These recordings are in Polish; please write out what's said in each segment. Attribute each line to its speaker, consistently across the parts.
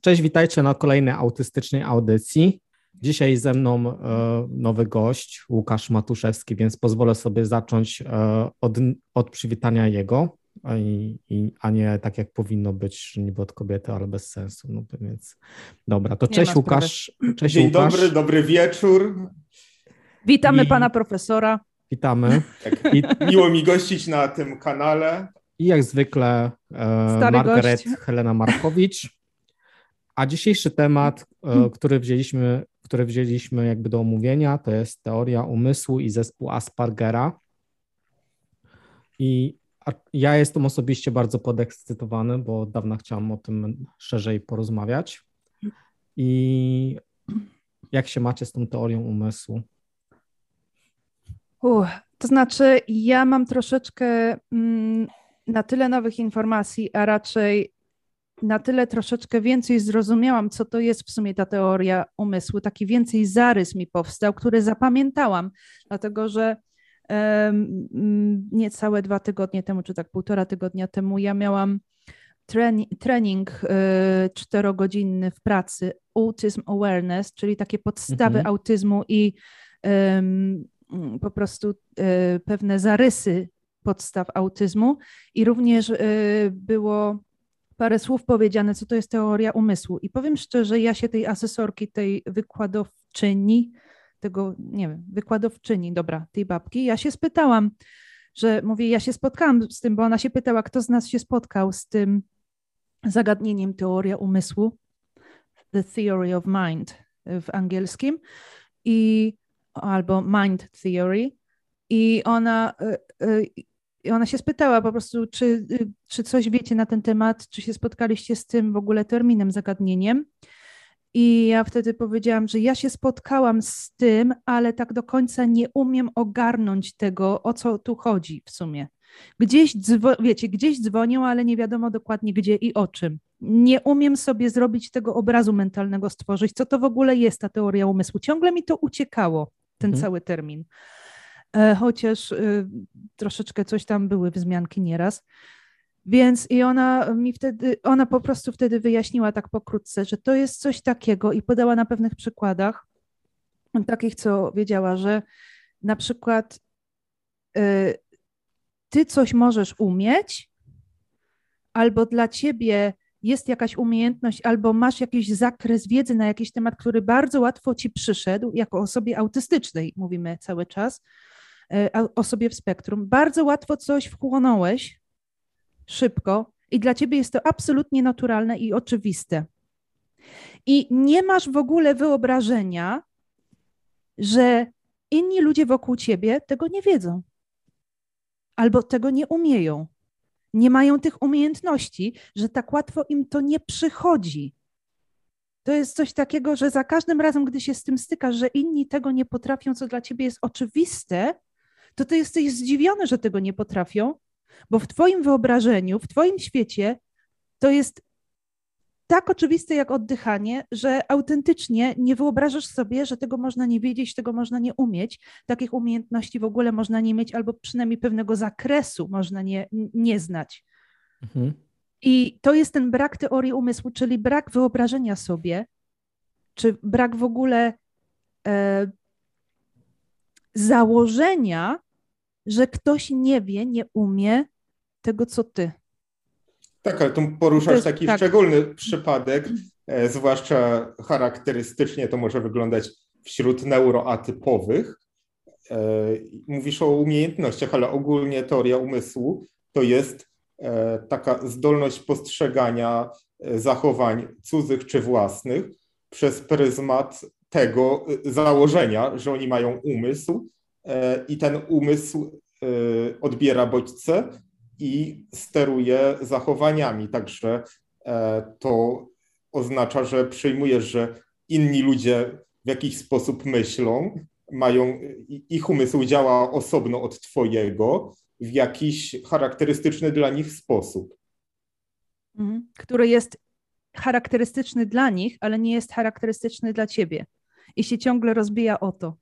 Speaker 1: Cześć, witajcie na kolejnej autystycznej audycji. Dzisiaj ze mną e, nowy gość, Łukasz Matuszewski, więc pozwolę sobie zacząć e, od, od przywitania jego, i, i, a nie tak jak powinno być, niby od kobiety, ale bez sensu. No więc dobra, to cześć Łukasz. Cześć,
Speaker 2: Dzień
Speaker 1: Łukasz.
Speaker 2: dobry, dobry wieczór.
Speaker 3: Witamy I... pana profesora.
Speaker 1: Witamy.
Speaker 2: Tak, I miło mi gościć na tym kanale.
Speaker 1: I jak zwykle e, Margaret Helena Markowicz. A dzisiejszy temat, hmm. który wzięliśmy, który wzięliśmy jakby do omówienia, to jest teoria umysłu i zespół Aspergera. I ja jestem osobiście bardzo podekscytowany, bo od dawna chciałam o tym szerzej porozmawiać. I jak się macie z tą teorią umysłu?
Speaker 3: Uh, to znaczy, ja mam troszeczkę mm, na tyle nowych informacji, a raczej na tyle troszeczkę więcej zrozumiałam, co to jest w sumie ta teoria umysłu. Taki więcej zarys mi powstał, który zapamiętałam, dlatego że um, niecałe dwa tygodnie temu, czy tak półtora tygodnia temu, ja miałam trening, y, czterogodzinny w pracy Autism Awareness, czyli takie podstawy mhm. autyzmu i um, po prostu y, pewne zarysy podstaw autyzmu i również y, było parę słów powiedziane, co to jest teoria umysłu. I powiem szczerze, ja się tej asesorki, tej wykładowczyni, tego, nie wiem, wykładowczyni, dobra, tej babki, ja się spytałam, że mówię, ja się spotkałam z tym, bo ona się pytała, kto z nas się spotkał z tym zagadnieniem teoria umysłu, the theory of mind w angielskim, i albo mind theory. I ona, y, y, i ona się spytała po prostu, czy, y, czy coś wiecie na ten temat, czy się spotkaliście z tym w ogóle terminem, zagadnieniem. I ja wtedy powiedziałam, że ja się spotkałam z tym, ale tak do końca nie umiem ogarnąć tego, o co tu chodzi w sumie. Gdzieś, wiecie, gdzieś dzwonią, ale nie wiadomo dokładnie gdzie i o czym. Nie umiem sobie zrobić tego obrazu mentalnego stworzyć, co to w ogóle jest ta teoria umysłu. Ciągle mi to uciekało, ten hmm. cały termin. E, chociaż y, troszeczkę coś tam były wzmianki nieraz. Więc i ona mi wtedy, ona po prostu wtedy wyjaśniła tak pokrótce, że to jest coś takiego i podała na pewnych przykładach, takich, co wiedziała, że na przykład y, ty coś możesz umieć, albo dla ciebie jest jakaś umiejętność, albo masz jakiś zakres wiedzy na jakiś temat, który bardzo łatwo ci przyszedł, jako osobie autystycznej, mówimy cały czas, E, osobie w spektrum, bardzo łatwo coś wchłonąłeś szybko i dla ciebie jest to absolutnie naturalne i oczywiste. I nie masz w ogóle wyobrażenia, że inni ludzie wokół ciebie tego nie wiedzą albo tego nie umieją. Nie mają tych umiejętności, że tak łatwo im to nie przychodzi. To jest coś takiego, że za każdym razem, gdy się z tym stykasz, że inni tego nie potrafią, co dla ciebie jest oczywiste, to ty jesteś zdziwiony, że tego nie potrafią, bo w Twoim wyobrażeniu, w Twoim świecie to jest tak oczywiste jak oddychanie, że autentycznie nie wyobrażasz sobie, że tego można nie wiedzieć, tego można nie umieć, takich umiejętności w ogóle można nie mieć, albo przynajmniej pewnego zakresu można nie, nie znać. Mhm. I to jest ten brak teorii umysłu, czyli brak wyobrażenia sobie, czy brak w ogóle e, założenia, że ktoś nie wie, nie umie tego, co ty.
Speaker 2: Tak, ale tu poruszasz jest, taki tak. szczególny przypadek, e, zwłaszcza charakterystycznie to może wyglądać wśród neuroatypowych. E, mówisz o umiejętnościach, ale ogólnie teoria umysłu to jest e, taka zdolność postrzegania zachowań cudzych czy własnych przez pryzmat tego założenia, że oni mają umysł i ten umysł e, odbiera bodźce i steruje zachowaniami. Także e, to oznacza, że przyjmujesz, że inni ludzie w jakiś sposób myślą, mają, ich umysł działa osobno od Twojego w jakiś charakterystyczny dla nich sposób.
Speaker 3: Mhm. Który jest charakterystyczny dla nich, ale nie jest charakterystyczny dla Ciebie. I się ciągle rozbija o to.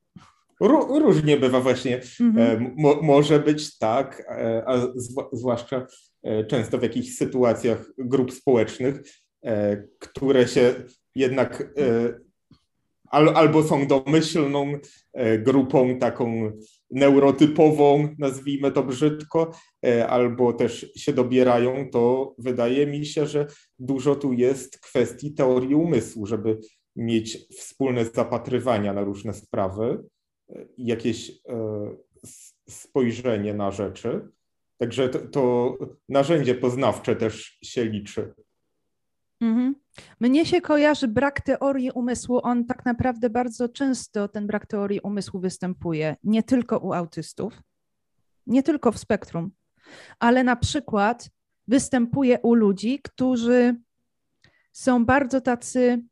Speaker 2: Różnie bywa właśnie. Mhm. Mo, może być tak, e, a zwłaszcza e, często w jakichś sytuacjach grup społecznych, które się jednak albo są domyślną grupą taką neurotypową, nazwijmy to brzydko, albo też się dobierają, to wydaje mi się, że dużo tu jest kwestii teorii umysłu, żeby mieć wspólne zapatrywania na różne sprawy, jakieś spojrzenie na rzeczy. Także to, to narzędzie poznawcze też się liczy.
Speaker 3: Mhm. Mnie się kojarzy brak teorii umysłu. On tak naprawdę bardzo często ten brak teorii umysłu występuje, nie tylko u autystów, nie tylko w spektrum, ale na przykład występuje u ludzi, którzy są bardzo tacy,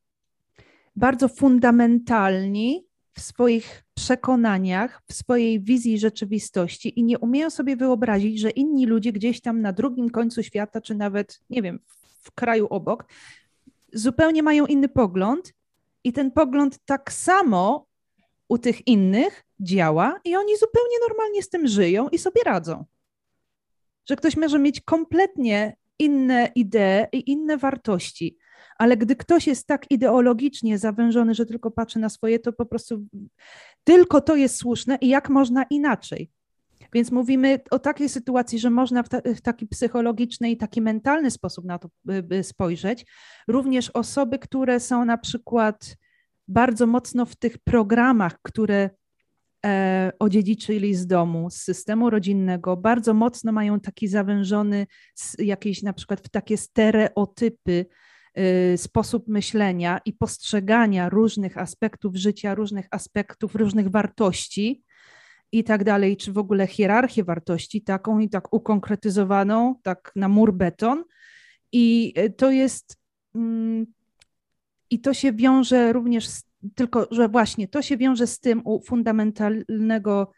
Speaker 3: bardzo fundamentalni w swoich przekonaniach, w swojej wizji rzeczywistości i nie umieją sobie wyobrazić, że inni ludzie gdzieś tam na drugim końcu świata, czy nawet, nie wiem, w kraju obok, zupełnie mają inny pogląd i ten pogląd tak samo u tych innych działa i oni zupełnie normalnie z tym żyją i sobie radzą. Że ktoś może mieć kompletnie inne idee i inne wartości, ale gdy ktoś jest tak ideologicznie zawężony, że tylko patrzy na swoje, to po prostu tylko to jest słuszne i jak można inaczej. Więc mówimy o takiej sytuacji, że można w, ta, w, taki psychologiczny i taki mentalny sposób na to spojrzeć. Również osoby, które są na przykład bardzo mocno w tych programach, które e, odziedziczyli z domu, z systemu rodzinnego, bardzo mocno mają taki zawężony, jakieś na przykład w takie stereotypy, sposób myślenia i postrzegania różnych aspektów życia, różnych aspektów, różnych wartości i tak dalej, czy w ogóle hierarchię wartości taką i tak ukonkretyzowaną, tak na mur beton. I e, to jest, mm, i to się wiąże również, z, tylko że właśnie to się wiąże z tym u fundamentalnego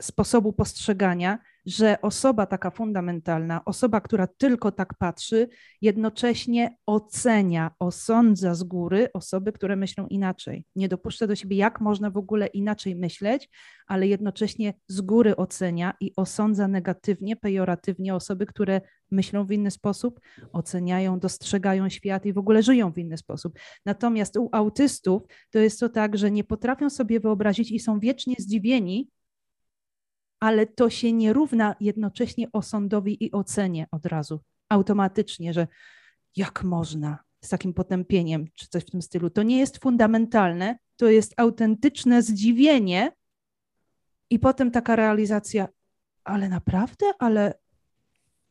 Speaker 3: sposobu postrzegania, że osoba taka fundamentalna, osoba, która tylko tak patrzy, jednocześnie ocenia, osądza z góry osoby, które myślą inaczej. Nie dopuszcza do siebie, jak można w ogóle inaczej myśleć, ale jednocześnie z góry ocenia i osądza negatywnie, pejoratywnie osoby, które myślą w inny sposób, oceniają, dostrzegają świat i w ogóle żyją w inny sposób. Natomiast u autystów to jest to tak, że nie potrafią sobie wyobrazić i są wiecznie zdziwieni, ale to się nie równa jednocześnie osądowi i ocenie od razu, automatycznie, że jak można z takim potępieniem czy coś w tym stylu. To nie jest fundamentalne, to jest autentyczne zdziwienie i potem taka realizacja, ale naprawdę, ale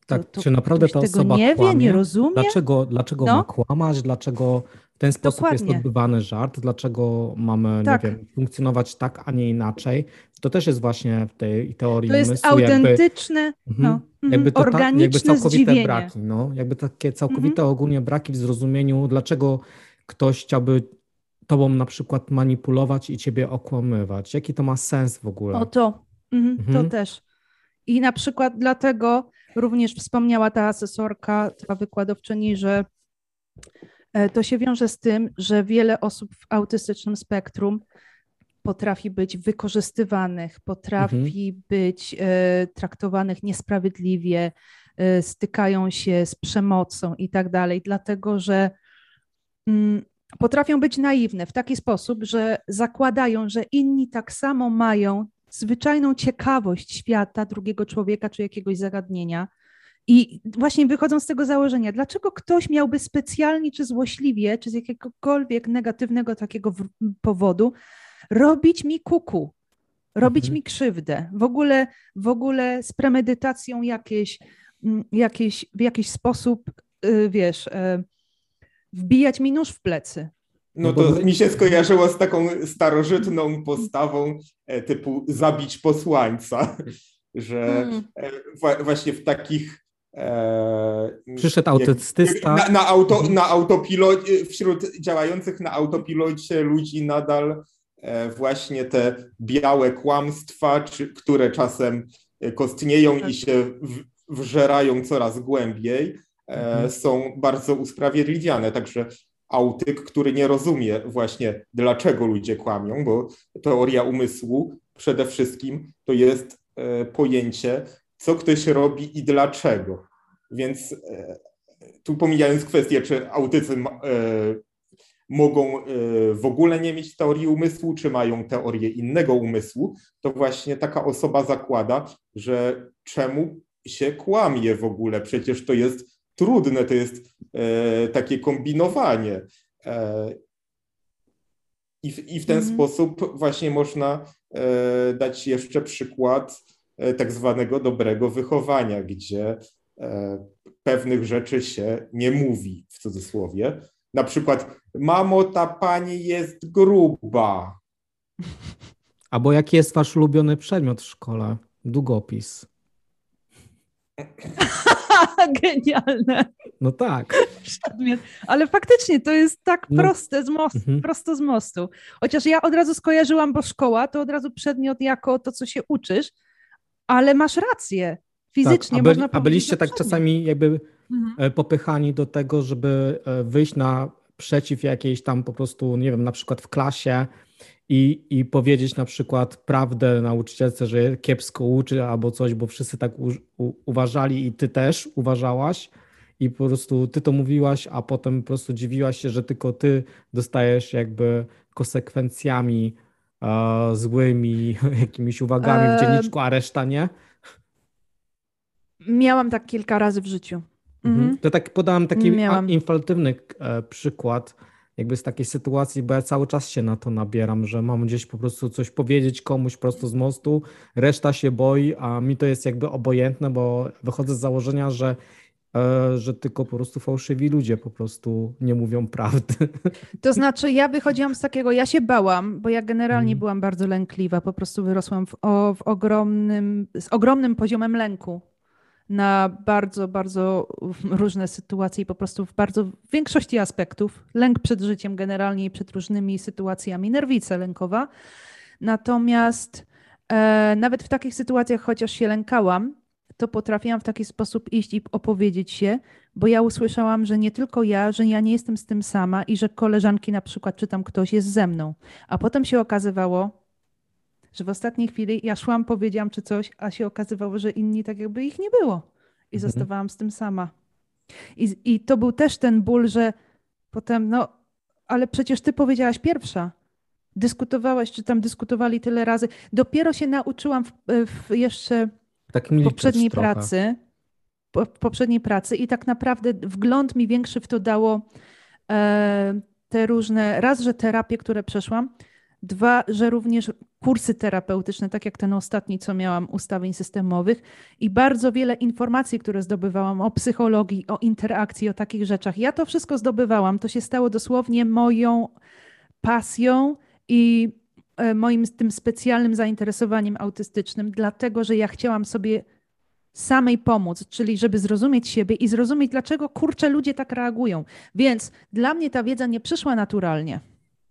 Speaker 1: tak, to, to czy naprawdę ta osoba
Speaker 3: nie
Speaker 1: kłamie?
Speaker 3: wie, nie rozumie?
Speaker 1: Dlaczego, dlaczego no. ma kłamać? Dlaczego w ten sposób Dokładnie. jest odbywany żart? Dlaczego mamy, tak. nie wiem, funkcjonować tak, a nie inaczej? To też jest właśnie w tej teorii
Speaker 3: To jest umysłu, autentyczne, jakby, mhm. no,
Speaker 1: mhm, jakby to organiczne jakby całkowite zdziwienie. braki, no, jakby takie całkowite mhm. ogólnie braki w zrozumieniu, dlaczego ktoś chciałby tobą na przykład manipulować i ciebie okłamywać. Jaki to ma sens w ogóle?
Speaker 3: O to, mhm, to mhm. też. I na przykład dlatego również wspomniała ta asesorka, ta wykładowczyni, że to się wiąże z tym, że wiele osób w autystycznym spektrum potrafi być wykorzystywanych, potrafi mhm. być e, traktowanych niesprawiedliwie, e, stykają się z przemocą i tak dalej, dlatego że mm, potrafią być naiwne w taki sposób, że zakładają, że inni tak samo mają zwyczajną ciekawość świata, drugiego człowieka czy jakiegoś zagadnienia. I właśnie wychodzą z tego założenia, dlaczego ktoś miałby specjalnie czy złośliwie, czy z jakiegokolwiek negatywnego takiego powodu robić mi kuku, robić mhm. mi krzywdę, w ogóle, w ogóle z premedytacją jakieś, mm, jakieś, w jakiś sposób, y, wiesz, e, wbijać mi nóż w plecy.
Speaker 2: No to mi się skojarzyło z taką starożytną postawą e, typu zabić posłańca, że hmm. właśnie w takich
Speaker 1: e, Przyszedł autystysta.
Speaker 2: Na, na, auto, na autopilocie, wśród działających na autopilocie ludzi nadal właśnie te białe kłamstwa, czy, które czasem kostnieją tak. i się w, wżerają coraz głębiej, mhm. są bardzo usprawiedliwiane. Także autyk, który nie rozumie właśnie, dlaczego ludzie kłamią, bo teoria umysłu przede wszystkim to jest e, pojęcie, co ktoś robi i dlaczego. Więc e, tu pomijając kwestię, czy autycy mogą w ogóle nie mieć teorii umysłu, czy mają teorię innego umysłu, to właśnie taka osoba zakłada, że czemu się kłamie w ogóle, przecież to jest trudne, to jest takie kombinowanie. I w, i w ten mhm. sposób właśnie można e, dać jeszcze przykład e, tak zwanego dobrego wychowania, gdzie e, pewnych rzeczy się nie mówi w cudzysłowie. Na przykład, mamo, ta pani jest gruba.
Speaker 1: Albo jaki jest wasz ulubiony przedmiot w szkole? Długopis.
Speaker 3: Genialne.
Speaker 1: No tak.
Speaker 3: Przedmiot. Ale faktycznie to jest tak no. proste z mostu, mhm. prosto z mostu. Chociaż ja od razu skojarzyłam, bo szkoła to od razu przedmiot jako to, co się uczysz, ale masz rację. Fizycznie tak, a, byli, można
Speaker 1: A byliście tak czasami jakby mhm. E, popychani do tego, żeby e, wyjść na przeciw jakiejś tam po prostu, nie wiem, na przykład w klasie i, i powiedzieć na przykład prawdę nauczycielce, że kiepsko uczy albo coś, bo wszyscy tak u, u, uważali i ty też uważałaś i po prostu ty to mówiłaś, a potem po prostu dziwiłaś się, że tylko ty dostajesz jakby konsekwencjami e, złymi, jakimiś uwagami w dzienniczku, a reszta nie?
Speaker 3: Miałam tak kilka razy w życiu.
Speaker 1: Mhm. mhm. To tak podałam taki Miałam. infaltywny e, przykład, jakby z takiej sytuacji, bo ja cały czas się na to nabieram, że mam gdzieś po prostu coś powiedzieć komuś prosto z mostu, reszta się boi, a mi to jest jakby obojętne, bo wychodzę z założenia, że e, że tylko po prostu fałszywi ludzie po prostu nie mówią prawdy.
Speaker 3: To znaczy, ja wychodziłam z takiego, ja się bałam, bo ja generalnie hmm. byłam bardzo lękliwa, po prostu wyrosłam w, o, w ogromnym, z ogromnym poziomem lęku na bardzo, bardzo różne sytuacje i po prostu w bardzo w większości aspektów. Lęk przed życiem generalnie i przed różnymi sytuacjami, nerwica lękowa. Natomiast e, nawet w takich sytuacjach, chociaż się lękałam, to potrafiłam w taki sposób iść i opowiedzieć się, bo ja usłyszałam, że nie tylko ja, że ja nie jestem z tym sama i że koleżanki na przykład, czy tam ktoś jest ze mną. A potem się okazywało, że w ostatniej chwili ja szłam, powiedziałam czy coś, a się okazywało, że inni tak jakby ich nie było. I mhm. zostawałam z tym sama. I, I to był też ten ból, że potem, no, ale przecież ty powiedziałaś pierwsza. Dyskutowałaś, czy tam dyskutowali tyle razy. Dopiero się nauczyłam w, w jeszcze w poprzedniej pracy. Po, w poprzedniej pracy i tak naprawdę wgląd mi większy w to dało e, te różne, raz, że terapie, które przeszłam, Dwa, że również kursy terapeutyczne, tak jak ten ostatni, co miałam ustawień systemowych i bardzo wiele informacji, które zdobywałam o psychologii, o interakcji, o takich rzeczach. Ja to wszystko zdobywałam. To się stało dosłownie moją pasją i e, moim tym specjalnym zainteresowaniem autystycznym, dlatego że ja chciałam sobie samej pomóc, czyli żeby zrozumieć siebie i zrozumieć, dlaczego kurczę ludzie tak reagują. Więc dla mnie ta wiedza nie przyszła naturalnie.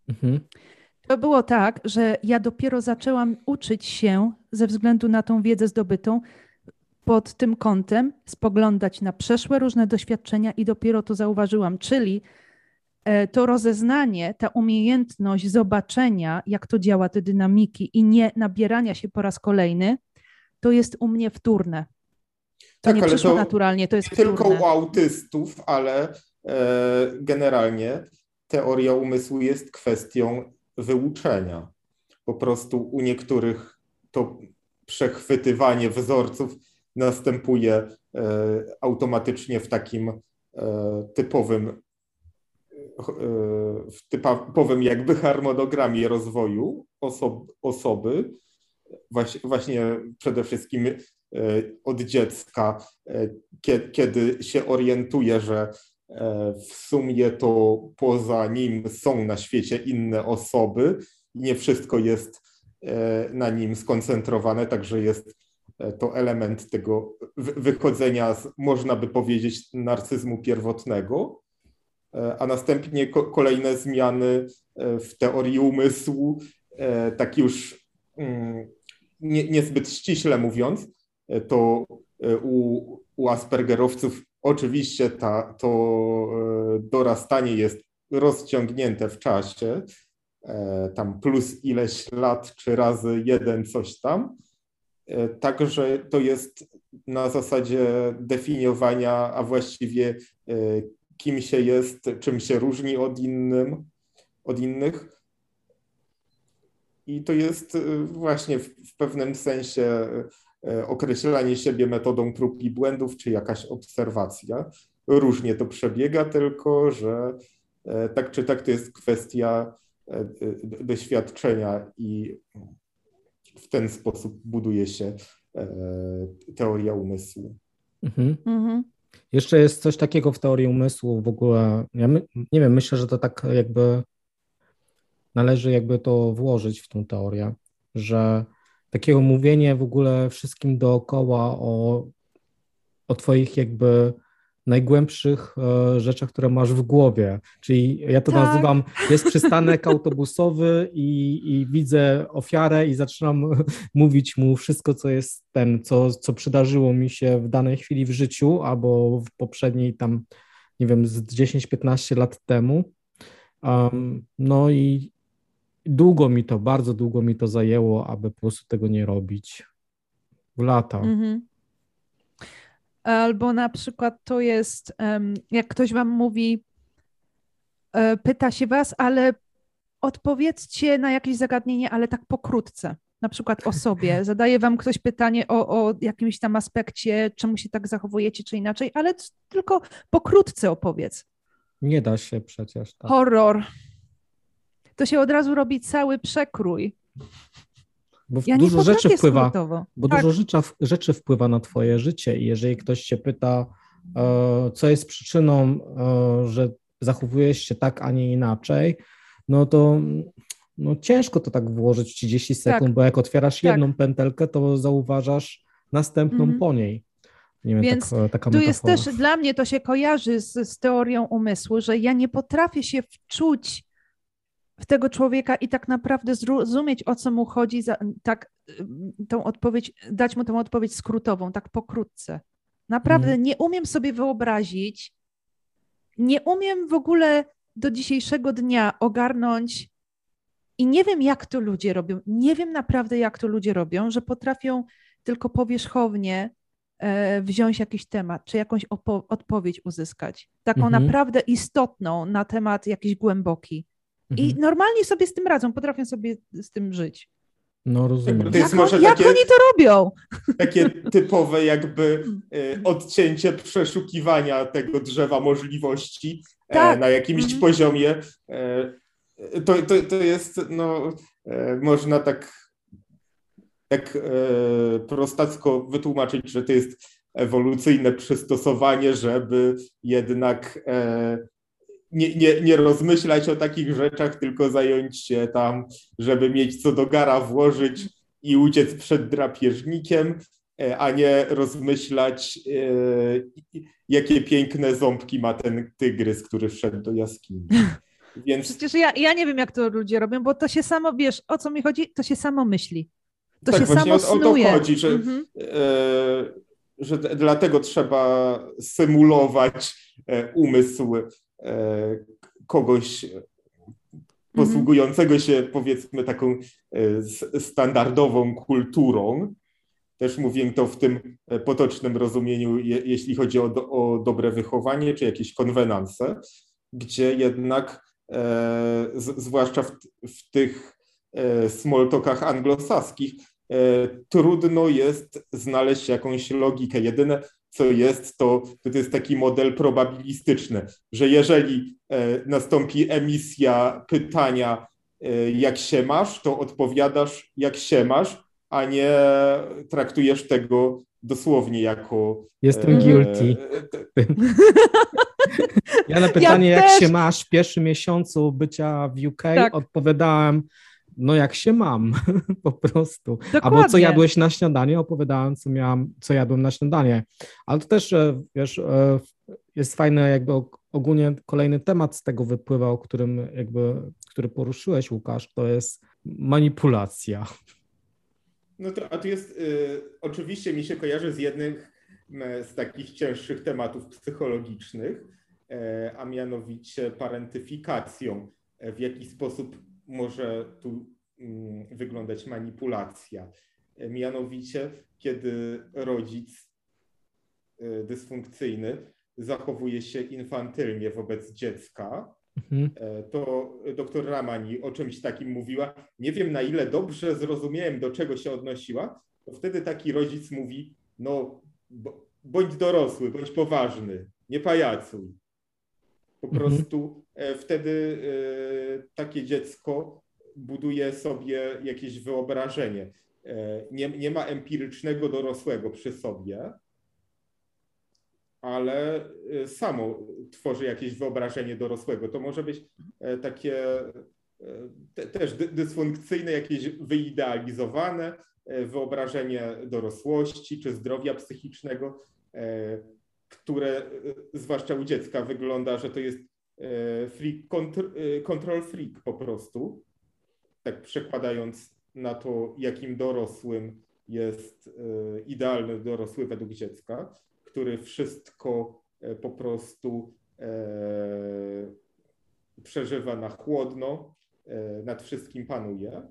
Speaker 3: Mhm. To było tak, że ja dopiero zaczęłam uczyć się ze względu na tą wiedzę zdobytą pod tym kątem, spoglądać na przeszłe różne doświadczenia i dopiero to zauważyłam, czyli e, to rozeznanie, ta umiejętność zobaczenia, jak to działa, te dynamiki i nie nabierania się po raz kolejny, to jest u mnie wtórne. To tak, nie przyszło to naturalnie, to jest
Speaker 2: nie tylko u autystów, ale e, generalnie teoria umysłu jest kwestią wyuczenia. Po prostu u niektórych to przechwytywanie wzorców następuje e, automatycznie w takim e, typowym e, w typowym jakby harmonogramie rozwoju osob, osoby, właśnie przede wszystkim od dziecka, kiedy się orientuje, że w sumie to poza nim są na świecie inne osoby nie wszystko jest e, na nim skoncentrowane, także jest e, to element tego wychodzenia z, można by powiedzieć, narcyzmu pierwotnego, a następnie kolejne zmiany w teorii umysłu, tak już mm, nie, niezbyt ściśle mówiąc, to u, u Aspergerowców Oczywiście ta, to e, dorastanie jest rozciągnięte w czasie, e, tam plus ileś lat, czy razy jeden coś tam. E, także to jest na zasadzie definiowania, a właściwie kim się jest, czym się różni od, innym, od innych. I to jest właśnie w pewnym sensie określanie siebie metodą prób i błędów, czy jakaś obserwacja. Różnie to przebiega, tylko że tak czy tak to jest kwestia doświadczenia i w ten sposób buduje się e, teoria umysłu. Mhm. Mhm.
Speaker 1: Jeszcze jest coś takiego w teorii umysłu w ogóle, ja my, nie wiem, myślę, że to tak jakby należy jakby to włożyć w tą teorię, że takiego mówienie w ogóle wszystkim dookoła o, o twoich jakby najgłębszych e, rzeczach, które masz w głowie. Czyli ja to tak. nazywam, jest przystanek autobusowy i, i, widzę ofiarę i zaczynam mówić mu wszystko, co jest ten, co, co przydarzyło mi się w danej chwili w życiu albo w poprzedniej tam, nie wiem, z 10-15 lat temu. Um, no i długo mi to, bardzo długo mi to zajęło, aby po prostu tego nie robić. W lata. Mhm.
Speaker 3: Albo na przykład to jest, jak ktoś wam mówi, e, pyta się was, ale odpowiedzcie na jakieś zagadnienie, ale tak pokrótce. Na przykład o sobie. Zadaje wam ktoś pytanie o, o jakimś tam aspekcie, czemu się tak zachowujecie, czy inaczej, ale tylko pokrótce opowiedz.
Speaker 1: Nie da się przecież. Tak.
Speaker 3: Horror. To się od razu robi cały przekrój.
Speaker 1: Bo ja dużo rzeczy wpływa, bo tak. dużo rzeczy, rzeczy wpływa na twoje życie i jeżeli ktoś się pyta, e, co jest przyczyną, e, że zachowujesz się tak, a nie inaczej, no to no ciężko to tak włożyć w 30 sekund, tak. bo jak otwierasz tak. jedną pętelkę, to zauważasz następną -hmm. po niej.
Speaker 3: Nie wiem, Więc tak, taka tu jest też, dla mnie to się kojarzy z, z teorią umysłu, że ja nie potrafię się wczuć tego człowieka i tak naprawdę zrozumieć, o co mu chodzi, za, tak tą odpowiedź, dać mu tą odpowiedź skrótową, tak pokrótce. Naprawdę mhm. nie umiem sobie wyobrazić, nie umiem w ogóle do dzisiejszego dnia ogarnąć i nie wiem, jak to ludzie robią. Nie wiem naprawdę, jak to ludzie robią, że potrafią tylko powierzchownie e, wziąć jakiś temat, czy jakąś odpowiedź uzyskać. Taką mhm. naprawdę istotną na temat jakiś głęboki. I mhm. normalnie sobie z tym radzą, potrafią sobie z tym żyć.
Speaker 1: No rozumiem.
Speaker 3: To jest jak, może jak takie, oni to robią?
Speaker 2: Takie typowe jakby e, odcięcie przeszukiwania tego drzewa możliwości e, tak. na jakimś mhm. poziomie. E, to, to, to jest, no, można tak tak prostacko wytłumaczyć, że to jest ewolucyjne przystosowanie, żeby jednak nie, nie, nie rozmyślać o takich rzeczach, tylko zająć się tam, żeby mieć co do gara włożyć i uciec przed drapieżnikiem, e, a nie rozmyślać, e, jakie piękne ząbki ma ten tygrys, który wszedł do jaskini.
Speaker 3: Więc... Przecież ja, ja nie wiem, jak to ludzie robią, bo to się samo, wiesz, o co mi chodzi? To się samo myśli. To tak, się samo o, snuje.
Speaker 2: o to chodzi, że, mhm. e, że dlatego trzeba symulować e, umysł kogoś posługującego się powiedzmy taką e, standardową kulturą. Też mówię to w tym e, potocznym rozumieniu, jeśli chodzi o, o dobre wychowanie czy jakieś konwenanse, gdzie jednak, e, z, zwłaszcza w, w tych e, smoltokach anglosaskich, e, trudno jest znaleźć jakąś logikę. Jedyne, co jest, to, to jest taki model probabilistyczny, że jeżeli e, nastąpi emisja pytania, e, jak się masz, to odpowiadasz, jak się masz, a nie traktujesz tego dosłownie jako.
Speaker 1: Jestem e, guilty. ja na pytanie, ja jak się masz w pierwszym miesiącu bycia w UK, tak. odpowiadałem no jak się mam, po prostu. Dokładnie. Albo co jadłeś na śniadanie, opowiadałem, co miałam, co jadłem na śniadanie. Ale to też, e, wiesz, e, jest fajne jakby ogólnie kolejny temat z tego wypływa, o którym jakby, który poruszyłeś, Łukasz, to jest manipulacja.
Speaker 2: No to, a tu jest, y, oczywiście mi się kojarzy z jednym z takich cięższych tematów psychologicznych, y, a mianowicie parentyfikacją. W jaki sposób może tu mm, wyglądać manipulacja. Mianowicie, kiedy rodzic dysfunkcyjny zachowuje się infantylnie wobec dziecka, mhm. to doktor Ramani o czymś takim mówiła. Nie wiem, na ile dobrze zrozumiałem, do czego się odnosiła, to wtedy taki rodzic mówi, no bądź dorosły, bądź poważny, nie pajacuj. Po mhm. prostu wtedy takie dziecko buduje sobie jakieś wyobrażenie. E, nie, nie ma empirycznego dorosłego przy sobie, ale e, samo tworzy jakieś wyobrażenie dorosłego. To może być e, takie te, też dysfunkcyjne, jakieś wyidealizowane wyobrażenie dorosłości czy zdrowia psychicznego, które zwłaszcza u dziecka wygląda, że to jest freak, control freak po prostu tak przekładając na to, jakim dorosłym jest e, idealny dorosły według dziecka, który wszystko e, po prostu e, przeżywa na chłodno, nad wszystkim panuje.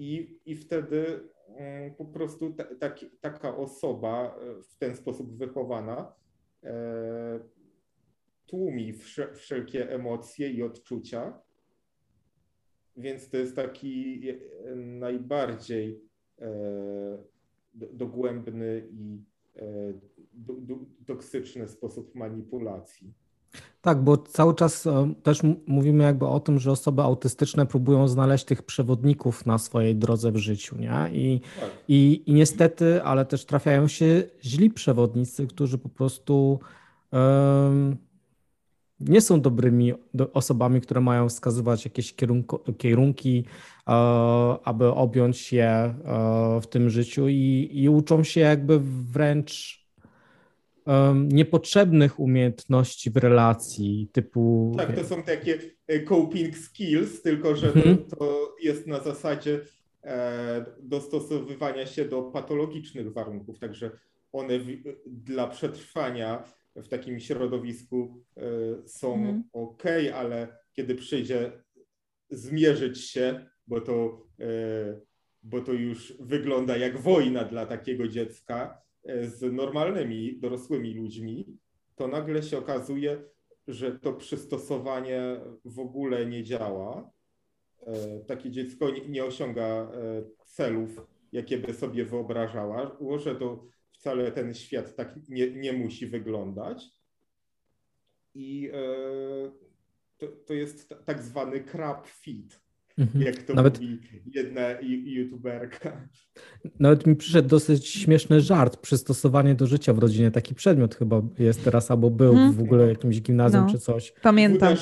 Speaker 2: I, i wtedy mm, po prostu ta, taka osoba w ten sposób wychowana tłumi wszelkie emocje i odczucia więc to jest taki e, najbardziej e, dogłębny i e, toksyczny sposób manipulacji.
Speaker 1: Tak, bo cały czas też mówimy jakby o tym, że osoby autystyczne próbują znaleźć tych przewodników na swojej drodze w życiu, nie? I, tak. i, i niestety, ale też trafiają się źli przewodnicy, którzy po prostu um, nie są dobrymi osobami, które mają wskazywać jakieś kierunki, e, aby objąć je e, w tym życiu i, i uczą się jakby wręcz niepotrzebnych umiejętności w relacji, typu.
Speaker 2: Tak, to są takie e, coping skills, tylko że to, mhm. to jest na zasadzie dostosowywania się do patologicznych warunków, także one w, dla przetrwania w takim środowisku e, są mhm. ok, ale kiedy przyjdzie zmierzyć się, bo to, e, bo to już wygląda jak wojna dla takiego dziecka e, z normalnymi, dorosłymi ludźmi, to nagle się okazuje, że to przystosowanie w ogóle nie działa. Takie dziecko nie osiąga celów, jakie by sobie wyobrażało, że to wcale ten świat tak nie, nie musi wyglądać. I e, to, to jest tak zwany crap fit, mhm. jak to Nawet... mówi jedna youtuberka.
Speaker 1: Nawet mi przyszedł dosyć śmieszny żart, przystosowanie do życia w rodzinie. Taki przedmiot chyba jest teraz, albo był hmm. w ogóle jakimś gimnazjum no. czy coś.
Speaker 3: Pamiętam.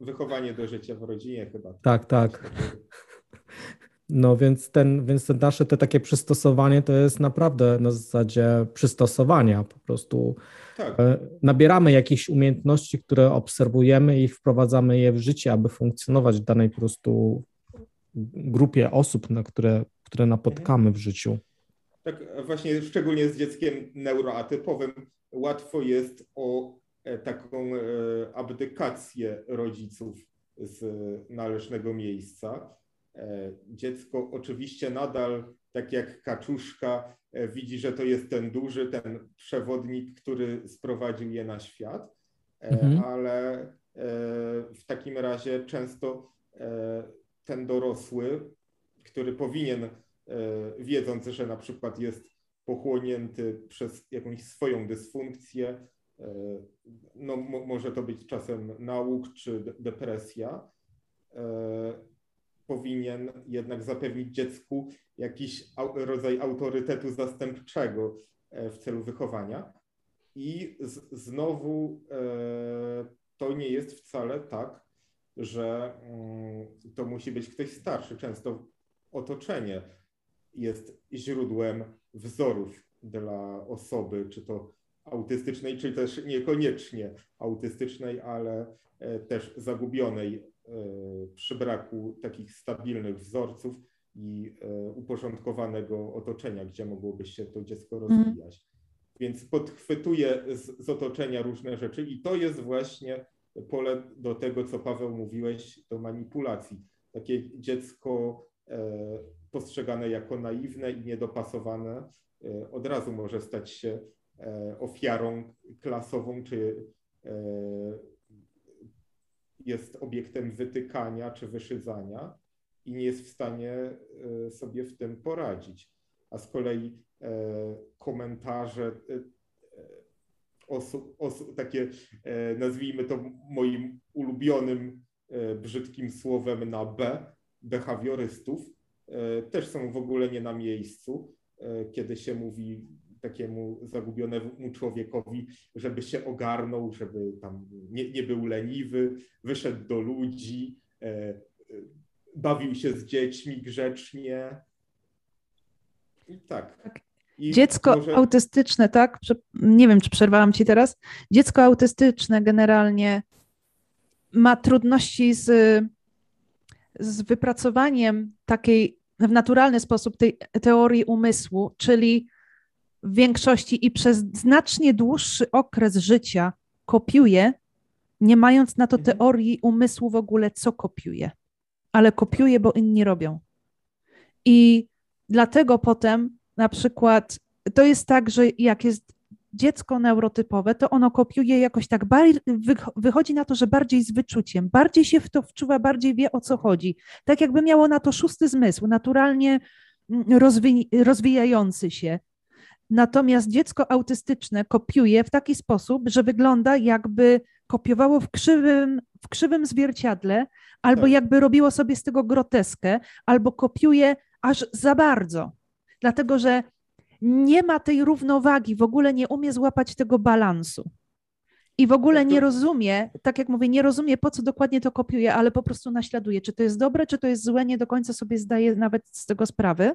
Speaker 2: wychowanie do życia w rodzinie chyba.
Speaker 1: Tak, tak. No więc, ten, więc te nasze te takie przystosowanie to jest naprawdę na zasadzie przystosowania. Po prostu tak. E, nabieramy jakichś umiejętności, które obserwujemy i wprowadzamy je w życie, aby funkcjonować w danej po prostu grupie osób, na które, które napotkamy w życiu.
Speaker 2: Tak, właśnie szczególnie z dzieckiem neuroatypowym łatwo jest o e, taką e, abdykację rodziców z należnego miejsca dziecko oczywiście nadal, tak jak kaczuszka, e, widzi, że to jest ten duży, ten przewodnik, który sprowadził je na świat, e, mhm. ale w takim razie często ten dorosły, który powinien, wiedząc, że na przykład jest pochłonięty przez jakąś swoją dysfunkcję, no, może to być czasem nauk czy depresja, powinien jednak zapewnić dziecku jakiś rodzaj autorytetu zastępczego e, w celu wychowania. I z, znowu e, to nie jest wcale tak, że mm, to musi być ktoś starszy. Często otoczenie jest źródłem wzorów dla osoby, czy to autystycznej, czy też niekoniecznie autystycznej, ale e, też zagubionej przy braku takich stabilnych wzorców i e, uporządkowanego otoczenia, gdzie mogłoby się to dziecko mhm. rozwijać. Więc podchwytuje z, z, otoczenia różne rzeczy i to jest właśnie pole do tego, co Paweł mówiłeś, do manipulacji. Takie dziecko e, postrzegane jako naiwne i niedopasowane od razu może stać się ofiarą klasową, czy jest obiektem wytykania czy wyszydzania i nie jest w stanie sobie w tym poradzić. A z kolei komentarze osób, osób takie, nazwijmy to moim ulubionym brzydkim słowem na B, behawiorystów, też są w ogóle nie na miejscu, kiedy się mówi takiemu zagubionemu człowiekowi, żeby się ogarnął, żeby tam nie, nie był leniwy, wyszedł do ludzi, e, e, bawił się z dziećmi grzecznie. I tak. tak.
Speaker 3: I Dziecko może... autystyczne, tak? Nie wiem, czy przerwałam ci teraz. Dziecko autystyczne generalnie ma trudności z, z wypracowaniem takiej w naturalny sposób tej teorii umysłu, czyli w większości i przez znacznie dłuższy okres życia kopiuje, nie mając na to mhm. teorii umysłu w ogóle, co kopiuje, ale kopiuje, bo inni robią. I dlatego potem na przykład to jest tak, że jak jest dziecko neurotypowe, to ono kopiuje jakoś tak, wychodzi na to, że bardziej z wyczuciem, bardziej się w to wczuwa, bardziej wie o co chodzi. Tak jakby miało na to szósty zmysł, naturalnie mm, rozwi rozwijający się. Natomiast dziecko autystyczne kopiuje w taki sposób, że wygląda jakby kopiowało w krzywym, w krzywym zwierciadle, albo tak. jakby robiło sobie z tego groteskę, albo kopiuje aż za bardzo. Dlatego, że nie ma tej równowagi, w ogóle nie umie złapać tego balansu. I w ogóle nie rozumie, tak jak mówię, nie rozumie, po co dokładnie to kopiuje, ale po prostu naśladuje. Czy to jest dobre, czy to jest złe, nie do końca sobie zdaje nawet z tego sprawy.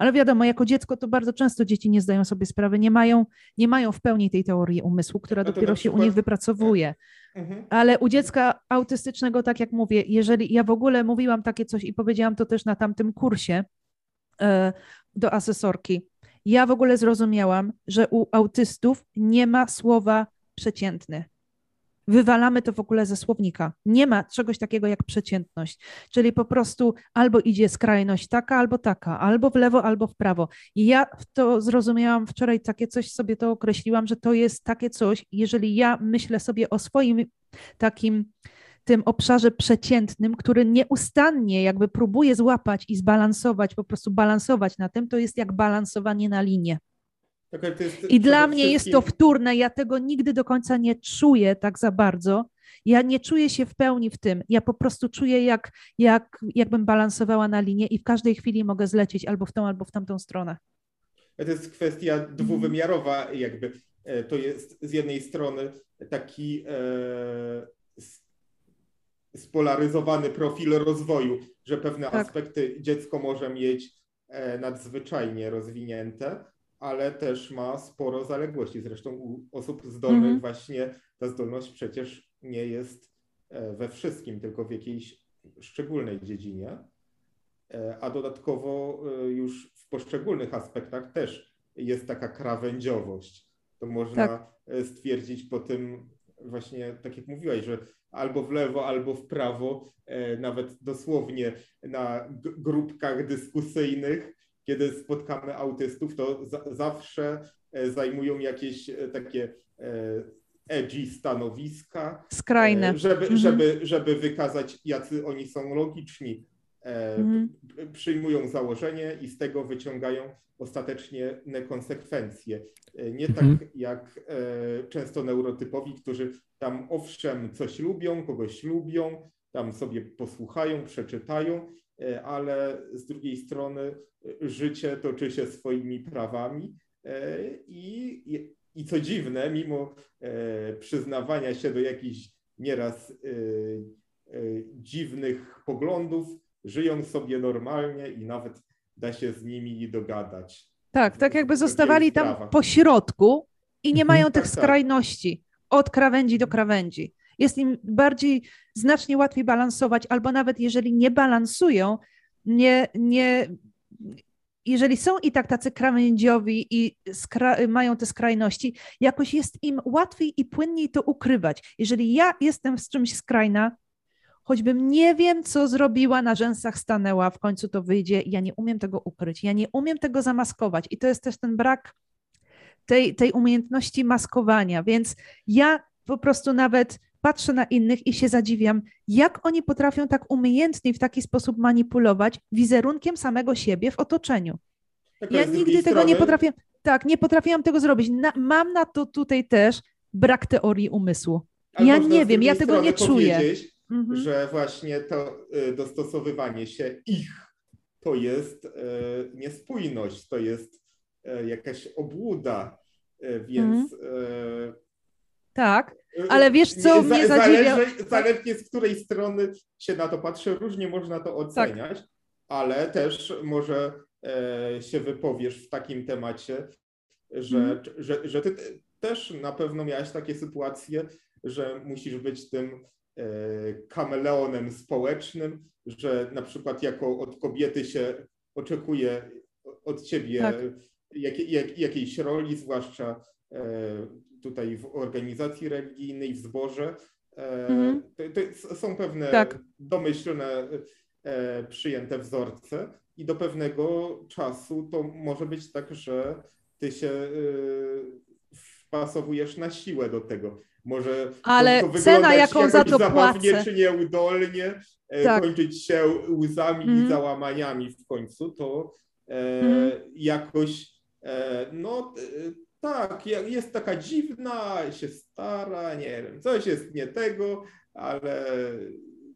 Speaker 3: Ale wiadomo, jako dziecko to bardzo często dzieci nie zdają sobie sprawy, nie mają, nie mają w pełni tej teorii umysłu, która dopiero się u nich wypracowuje. Mhm. Ale u dziecka autystycznego, tak jak mówię, jeżeli ja w ogóle mówiłam takie coś i powiedziałam to też na tamtym kursie e, do asesorki, ja w ogóle zrozumiałam, że u autystów nie ma słowa przeciętny. Wywalamy to w ogóle ze słownika. Nie ma czegoś takiego jak przeciętność, czyli po prostu albo idzie skrajność taka, albo taka, albo w lewo, albo w prawo. I ja to zrozumiałam wczoraj, takie coś sobie to określiłam, że to jest takie coś, jeżeli ja myślę sobie o swoim takim tym obszarze przeciętnym, który nieustannie jakby próbuje złapać i zbalansować, po prostu balansować na tym, to jest jak balansowanie na linie. Jest, I dla mnie wszystkim... jest to wtórne, ja tego nigdy do końca nie czuję tak za bardzo. Ja nie czuję się w pełni w tym. Ja po prostu czuję, jak, jak, jakbym balansowała na linie i w każdej chwili mogę zlecieć albo w tą, albo w tamtą stronę.
Speaker 2: To jest kwestia dwuwymiarowa, jakby. E, to jest z jednej strony taki e, spolaryzowany profil rozwoju, że pewne tak. aspekty dziecko może mieć e, nadzwyczajnie rozwinięte, ale też ma sporo zaległości. Zresztą u osób zdolnych mhm. właśnie ta zdolność przecież nie jest e, we wszystkim, tylko w jakiejś szczególnej dziedzinie. E, a dodatkowo już w poszczególnych aspektach też jest taka krawędziowość. To można tak. stwierdzić po tym właśnie, tak jak mówiłaś, że albo w lewo, albo w prawo, e, nawet dosłownie na grupkach dyskusyjnych, kiedy spotkamy autystów, to zawsze e, zajmują jakieś e, takie edgy stanowiska.
Speaker 3: Skrajne.
Speaker 2: Żeby, mhm. żeby, żeby wykazać, jacy oni są logiczni. Mhm. Przyjmują założenie i z tego wyciągają ostatecznie konsekwencje. Nie tak mhm. tak jak często neurotypowi, którzy tam owszem coś lubią, kogoś lubią, tam sobie posłuchają, przeczytają, e, ale z drugiej strony e, życie toczy się swoimi prawami e, i, i co dziwne, mimo przyznawania się do jakichś nieraz dziwnych poglądów, żyją sobie normalnie i nawet da się z nimi dogadać.
Speaker 3: Tak, tak jakby zostawali tam po środku i nie mają tych tak, tak. skrajności od krawędzi do krawędzi. Jest im bardziej, znacznie łatwiej balansować, albo nawet jeżeli nie balansują, nie, nie, jeżeli są i tak tacy krawędziowi i skra mają te skrajności, jakoś jest im łatwiej i płynniej to ukrywać. Jeżeli ja jestem z czymś skrajna, choćbym nie wiem, co zrobiła, na rzęsach stanęła, w końcu to wyjdzie, ja nie umiem tego ukryć, ja nie umiem tego zamaskować. I to jest też ten brak tej, tej umiejętności maskowania. Więc ja po prostu nawet patrzę na innych i się zadziwiam, jak oni potrafią tak umiejętnie w taki sposób manipulować wizerunkiem samego siebie w otoczeniu. Tak, ja nigdy tego strony... nie potrafię, tak, nie potrafiłam tego zrobić. Na, mam na to tutaj też brak teorii umysłu. Ale ja nie wiem, ja tego nie czuję.
Speaker 2: Mhm. Że właśnie to y, dostosowywanie się ich to jest y, niespójność, to jest y, jakaś obłuda, więc. Mhm.
Speaker 3: Tak, ale wiesz co mnie zadziwia? Zależy,
Speaker 2: zależnie z której strony się na to patrzy, różnie można to oceniać, tak. ale też może się wypowiesz w takim temacie, że, mhm. że, że ty też na pewno miałaś takie sytuacje, że musisz być tym e, kameleonem społecznym, że na przykład jako od kobiety się oczekuje od ciebie tak. jak, jak, jakiejś roli, zwłaszcza e, tutaj w organizacji religijnej, w zborze. E, mhm. To, to są pewne tak. domyślne, przyjęte wzorce i do pewnego czasu to może być tak, że ty się wpasowujesz na siłę do tego. Może
Speaker 3: Ale to, to cena, jaką za to
Speaker 2: zabawnie,
Speaker 3: płacę.
Speaker 2: czy nieudolnie, e, tak. kończyć się łzami mm. i mhm. załamaniami w końcu, to e, mm. jakoś e, no e, tak, jest taka dziwna, się stara, nie wiem, coś jest nie tego, ale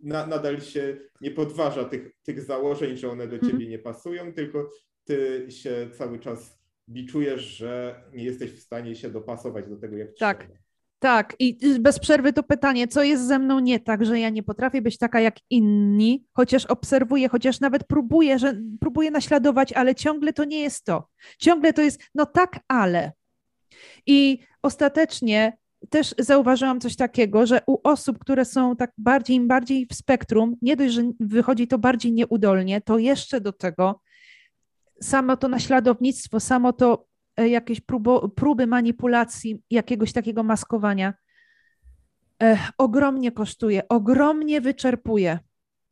Speaker 2: na, nadal się nie podważa tych, tych założeń, że one do mhm. ciebie nie pasują, tylko ty się cały czas biczujesz, że nie jesteś w stanie się dopasować do tego, jak
Speaker 3: Tak. Trzeba. Tak, i bez przerwy to pytanie, co jest ze mną nie tak, że ja nie potrafię być taka jak inni, chociaż obserwuję, chociaż nawet próbuję, że próbuję naśladować, ale ciągle to nie jest to. Ciągle to jest, no tak, ale. I ostatecznie też zauważyłam coś takiego, że u osób, które są tak bardziej, bardziej w spektrum, nie dość, że wychodzi to bardziej nieudolnie, to jeszcze do tego samo to naśladownictwo, samo to e, jakieś próbo, próby manipulacji, jakiegoś takiego maskowania e, ogromnie kosztuje, ogromnie wyczerpuje.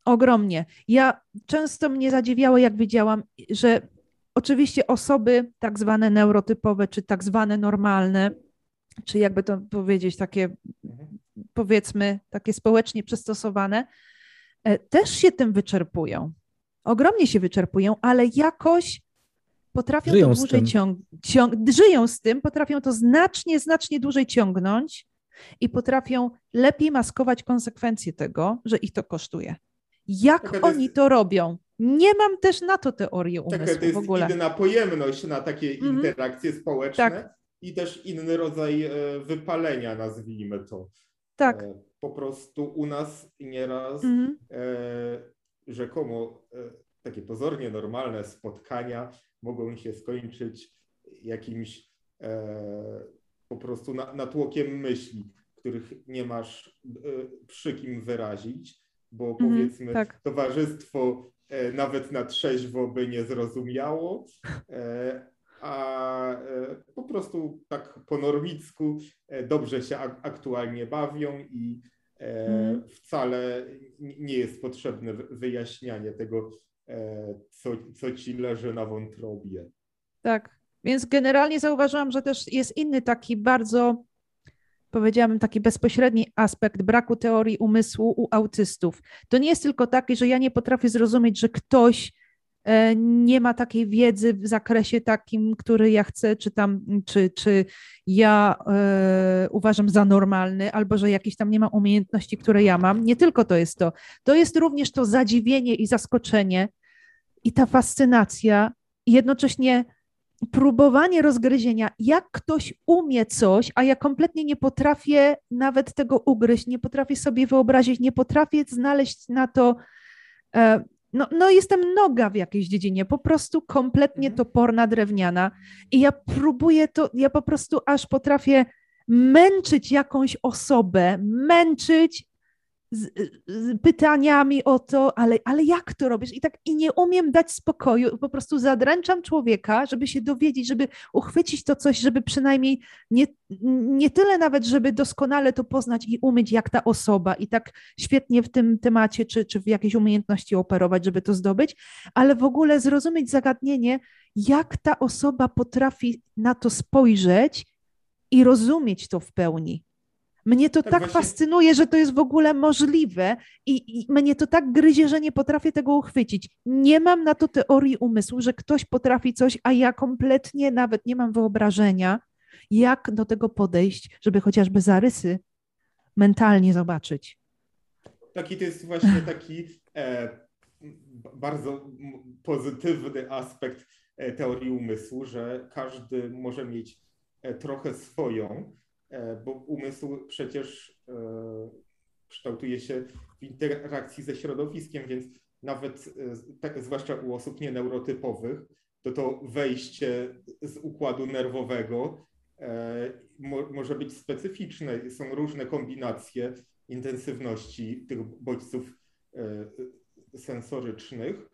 Speaker 3: Ogromnie. Ja często mnie zadziwiało, jak widziałam, że oczywiście osoby tak zwane neurotypowe, czy tak zwane normalne, czy jakby to powiedzieć, takie powiedzmy, takie społecznie przystosowane, e, też się tym wyczerpują ogromnie się wyczerpują, ale jakoś potrafią żyją to dłużej ciągnąć, żyją z tym, potrafią to znacznie, znacznie dłużej ciągnąć i potrafią lepiej maskować konsekwencje tego, że ich to kosztuje. Jak Taka oni to robią? Nie mam też na to teorii umysłu Taka to jest w ogóle.
Speaker 2: inna pojemność na takie mm -hmm. interakcje społeczne tak. i też inny rodzaj e, wypalenia, nazwijmy to.
Speaker 3: Tak. E,
Speaker 2: po prostu u nas nieraz mm -hmm rzekomo e, takie pozornie normalne spotkania mogą się skończyć jakimś e, po prostu natłokiem myśli, których nie masz e, przy kim wyrazić, bo mm, powiedzmy tak. towarzystwo e, nawet na trzeźwo by nie zrozumiało, e, a e, po prostu tak po normicku dobrze się aktualnie bawią i Mhm. Wcale nie jest potrzebne wyjaśnianie tego, e, co, co ci leży na wątrobie.
Speaker 3: Tak, więc generalnie zauważyłam, że też jest inny taki bardzo, powiedziałabym, taki bezpośredni aspekt braku teorii umysłu u autystów. To nie jest tylko taki, że ja nie potrafię zrozumieć, że ktoś E, nie ma takiej wiedzy w zakresie takim, który ja chcę, czy tam, czy, czy ja e, uważam za normalny, albo że jakiś tam nie ma umiejętności, które ja mam. Nie tylko to jest to. To jest również to zadziwienie i zaskoczenie i ta fascynacja, i jednocześnie próbowanie rozgryzienia, jak ktoś umie coś, a ja kompletnie nie potrafię nawet tego ugryźć, nie potrafię sobie wyobrazić, nie potrafię znaleźć na to e, no, no jestem noga w jakiejś dziedzinie, po prostu kompletnie mhm. toporna, drewniana i ja próbuję to, ja po prostu aż potrafię męczyć jakąś osobę, męczyć, z, z, pytaniami o to, ale, ale jak to robisz? I tak i nie umiem dać spokoju, po prostu zadręczam człowieka, żeby się dowiedzieć, żeby uchwycić to coś, żeby przynajmniej nie, nie tyle nawet, żeby doskonale to poznać i umyć jak ta osoba i tak świetnie w tym temacie, czy, czy w jakiejś umiejętności operować, żeby to zdobyć, ale w ogóle zrozumieć zagadnienie, jak ta osoba potrafi na to spojrzeć i rozumieć to w pełni. Mnie to tak, tak właśnie... fascynuje, że to jest w ogóle możliwe i, i, mnie to tak gryzie, że nie potrafię tego uchwycić. Nie mam na to teorii umysłu, że ktoś potrafi coś, a ja kompletnie nawet nie mam wyobrażenia, jak do tego podejść, żeby chociażby zarysy mentalnie zobaczyć.
Speaker 2: Taki to jest właśnie taki e, bardzo pozytywny aspekt e, teorii umysłu, że każdy może mieć e, trochę swoją, bo umysł przecież e, kształtuje się w interakcji ze środowiskiem, więc nawet, e, tak, zwłaszcza u osób nieneurotypowych, to to wejście z układu nerwowego może być specyficzne. Są różne kombinacje intensywności tych bodźców sensorycznych.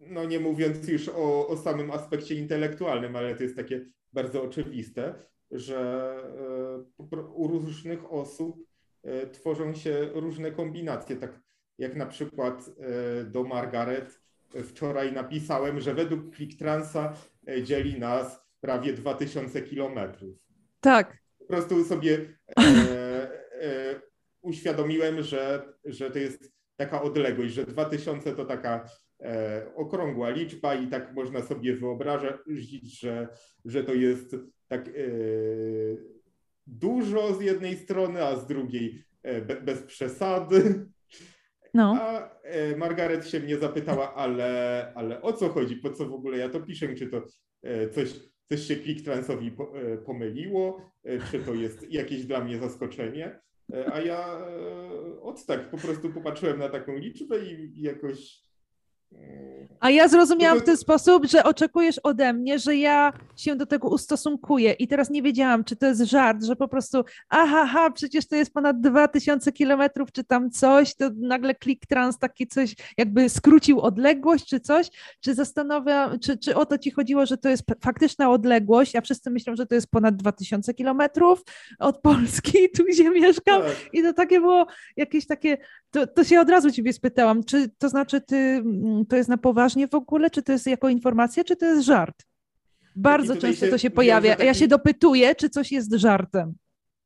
Speaker 2: No nie mówiąc już o, o samym aspekcie intelektualnym, ale to jest takie bardzo oczywiste że e, u różnych osób e, tworzą się różne kombinacje. Tak jak na przykład e, do Margaret wczoraj napisałem, że według ClickTransa dzieli nas prawie 2000 kilometrów.
Speaker 3: Tak.
Speaker 2: Po prostu sobie e, e, uświadomiłem, że, że to jest taka odległość, że 2000 to taka okrągła liczba i tak można sobie wyobrazić, że, że to jest tak yy, dużo z jednej strony, a z drugiej e, be, bez przesady. No. A e, Margaret się mnie zapytała, ale, ale o co chodzi, po co w ogóle ja to piszę, czy to e, coś, coś się e, pomyliło, e, czy to jest jakieś dla mnie zaskoczenie. E, a ja od tak po prostu popatrzyłem na taką liczbę i jakoś
Speaker 3: a ja zrozumiałam w ten sposób, że oczekujesz ode mnie, że ja się do tego ustosunkuję. I teraz nie wiedziałam, czy to jest żart, że po prostu aha, ha, przecież to jest ponad 2000 kilometrów, czy tam coś, to nagle klik trans taki coś jakby skrócił odległość, czy coś, czy zastanawiam, czy, czy o to ci chodziło, że to jest faktyczna odległość, a wszyscy myślą, że to jest ponad 2000 kilometrów od Polski, tu gdzie mieszkam. Tak. i to takie było jakieś takie, to, to się od razu ciebie spytałam, czy to znaczy ty mm, to jest na poważnie w ogóle, czy to jest jako informacja, czy to jest żart? Bardzo często się, to się pojawia. Taki... Ja się dopytuję, czy coś jest żartem.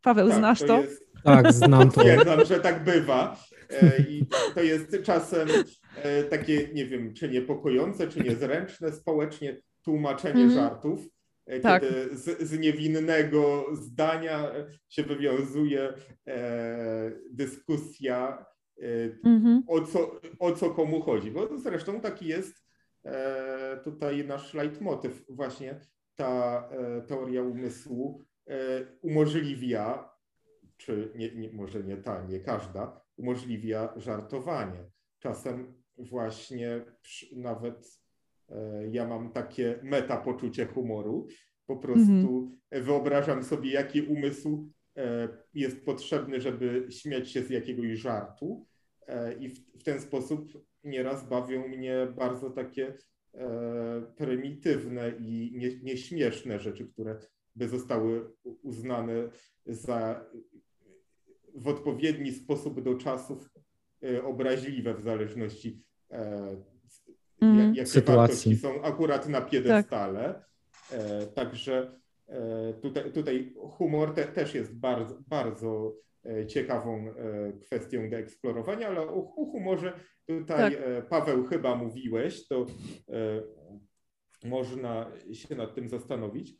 Speaker 3: Paweł, tak, znasz to? to? Jest...
Speaker 1: Tak, znam to.
Speaker 2: Wiem, że tak bywa. E, I to jest czasem e, takie, nie wiem, czy niepokojące, czy niezręczne społecznie tłumaczenie mm. żartów, e, tak. kiedy z, z, niewinnego zdania się wywiązuje e, dyskusja mhm. o, co, o co komu chodzi. Bo zresztą taki jest e, tutaj nasz leitmotyw. Właśnie ta e, teoria umysłu e, umożliwia, czy nie, nie, może nie ta, nie każda, umożliwia żartowanie. Czasem właśnie przy, nawet ja mam takie meta poczucie humoru. Po prostu mhm. wyobrażam sobie, jaki umysł jest potrzebny, żeby śmiać się z jakiegoś żartu i w, w ten sposób nieraz bawią mnie bardzo takie e, prymitywne i nie, nieśmieszne rzeczy, które by zostały uznane za w odpowiedni sposób do czasów e, obraźliwe w zależności mm. jakie Sytuacji. wartości są akurat na piedestale. Tak. Także tutaj, tutaj humor te, też jest bardzo, bardzo E, ciekawą e, kwestią do eksplorowania, ale o, humorze tutaj tak. E, Paweł chyba mówiłeś, to można się nad tym zastanowić,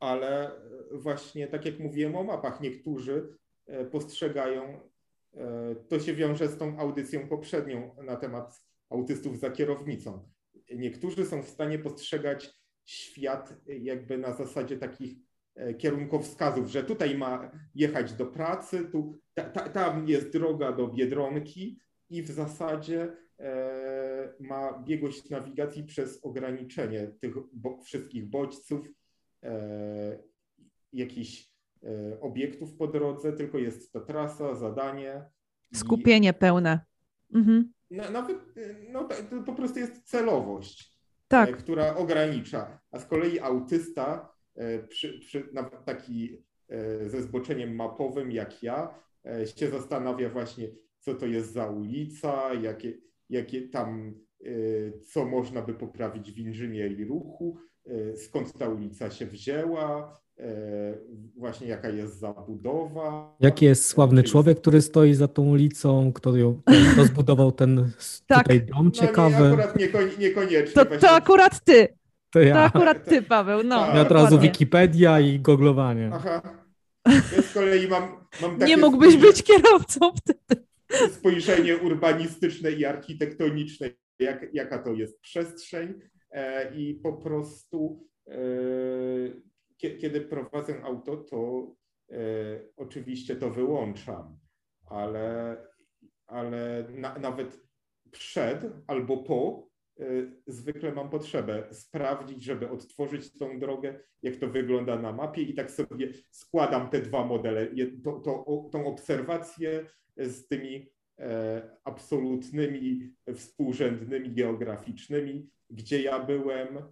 Speaker 2: ale właśnie tak jak mówiłem o mapach, niektórzy postrzegają, to się wiąże z tą audycją poprzednią na temat autystów za kierownicą. Niektórzy są w stanie postrzegać świat jakby na zasadzie takich E, kierunkowskazów, że tutaj ma jechać do pracy, tu, ta, ta, tam jest droga do Biedronki i w zasadzie e, ma biegłość nawigacji przez ograniczenie tych bo, wszystkich bodźców, e, jakichś e, obiektów po drodze, tylko jest to trasa, zadanie
Speaker 3: Skupienie I, pełne. Mhm.
Speaker 2: nawet no, to po prostu jest celowość,
Speaker 3: tak.
Speaker 2: która ogranicza. A z kolei autysta, przy, przy, taki ze zboczeniem mapowym jak ja, się zastanawia właśnie, co to jest za ulica, jakie, jakie tam, co można by poprawić w inżynierii ruchu, skąd ta ulica się wzięła, właśnie jaka jest zabudowa.
Speaker 1: Jaki jest sławny człowiek, który stoi za tą ulicą, kto, ją, kto zbudował ten tak. tutaj dom ciekawy. No nie,
Speaker 2: akurat nieko, niekoniecznie.
Speaker 3: To, to akurat ty. To, ja. to akurat ty, Paweł. No,
Speaker 1: ja od razu Wikipedia i googlowanie.
Speaker 2: Aha. Ja z kolei mam, mam
Speaker 3: takie... Nie mógłbyś być kierowcą wtedy.
Speaker 2: Spojrzenie urbanistyczne i architektoniczne, jak, jaka to jest przestrzeń e, i po prostu e, kiedy prowadzę auto, to e, oczywiście to wyłączam, ale, ale na, nawet przed albo po zwykle mam potrzebę sprawdzić, żeby odtworzyć tą drogę, jak to wygląda na mapie i tak sobie składam te dwa modele, to, to, tą obserwację z tymi e, absolutnymi, współrzędnymi, geograficznymi, gdzie ja byłem e,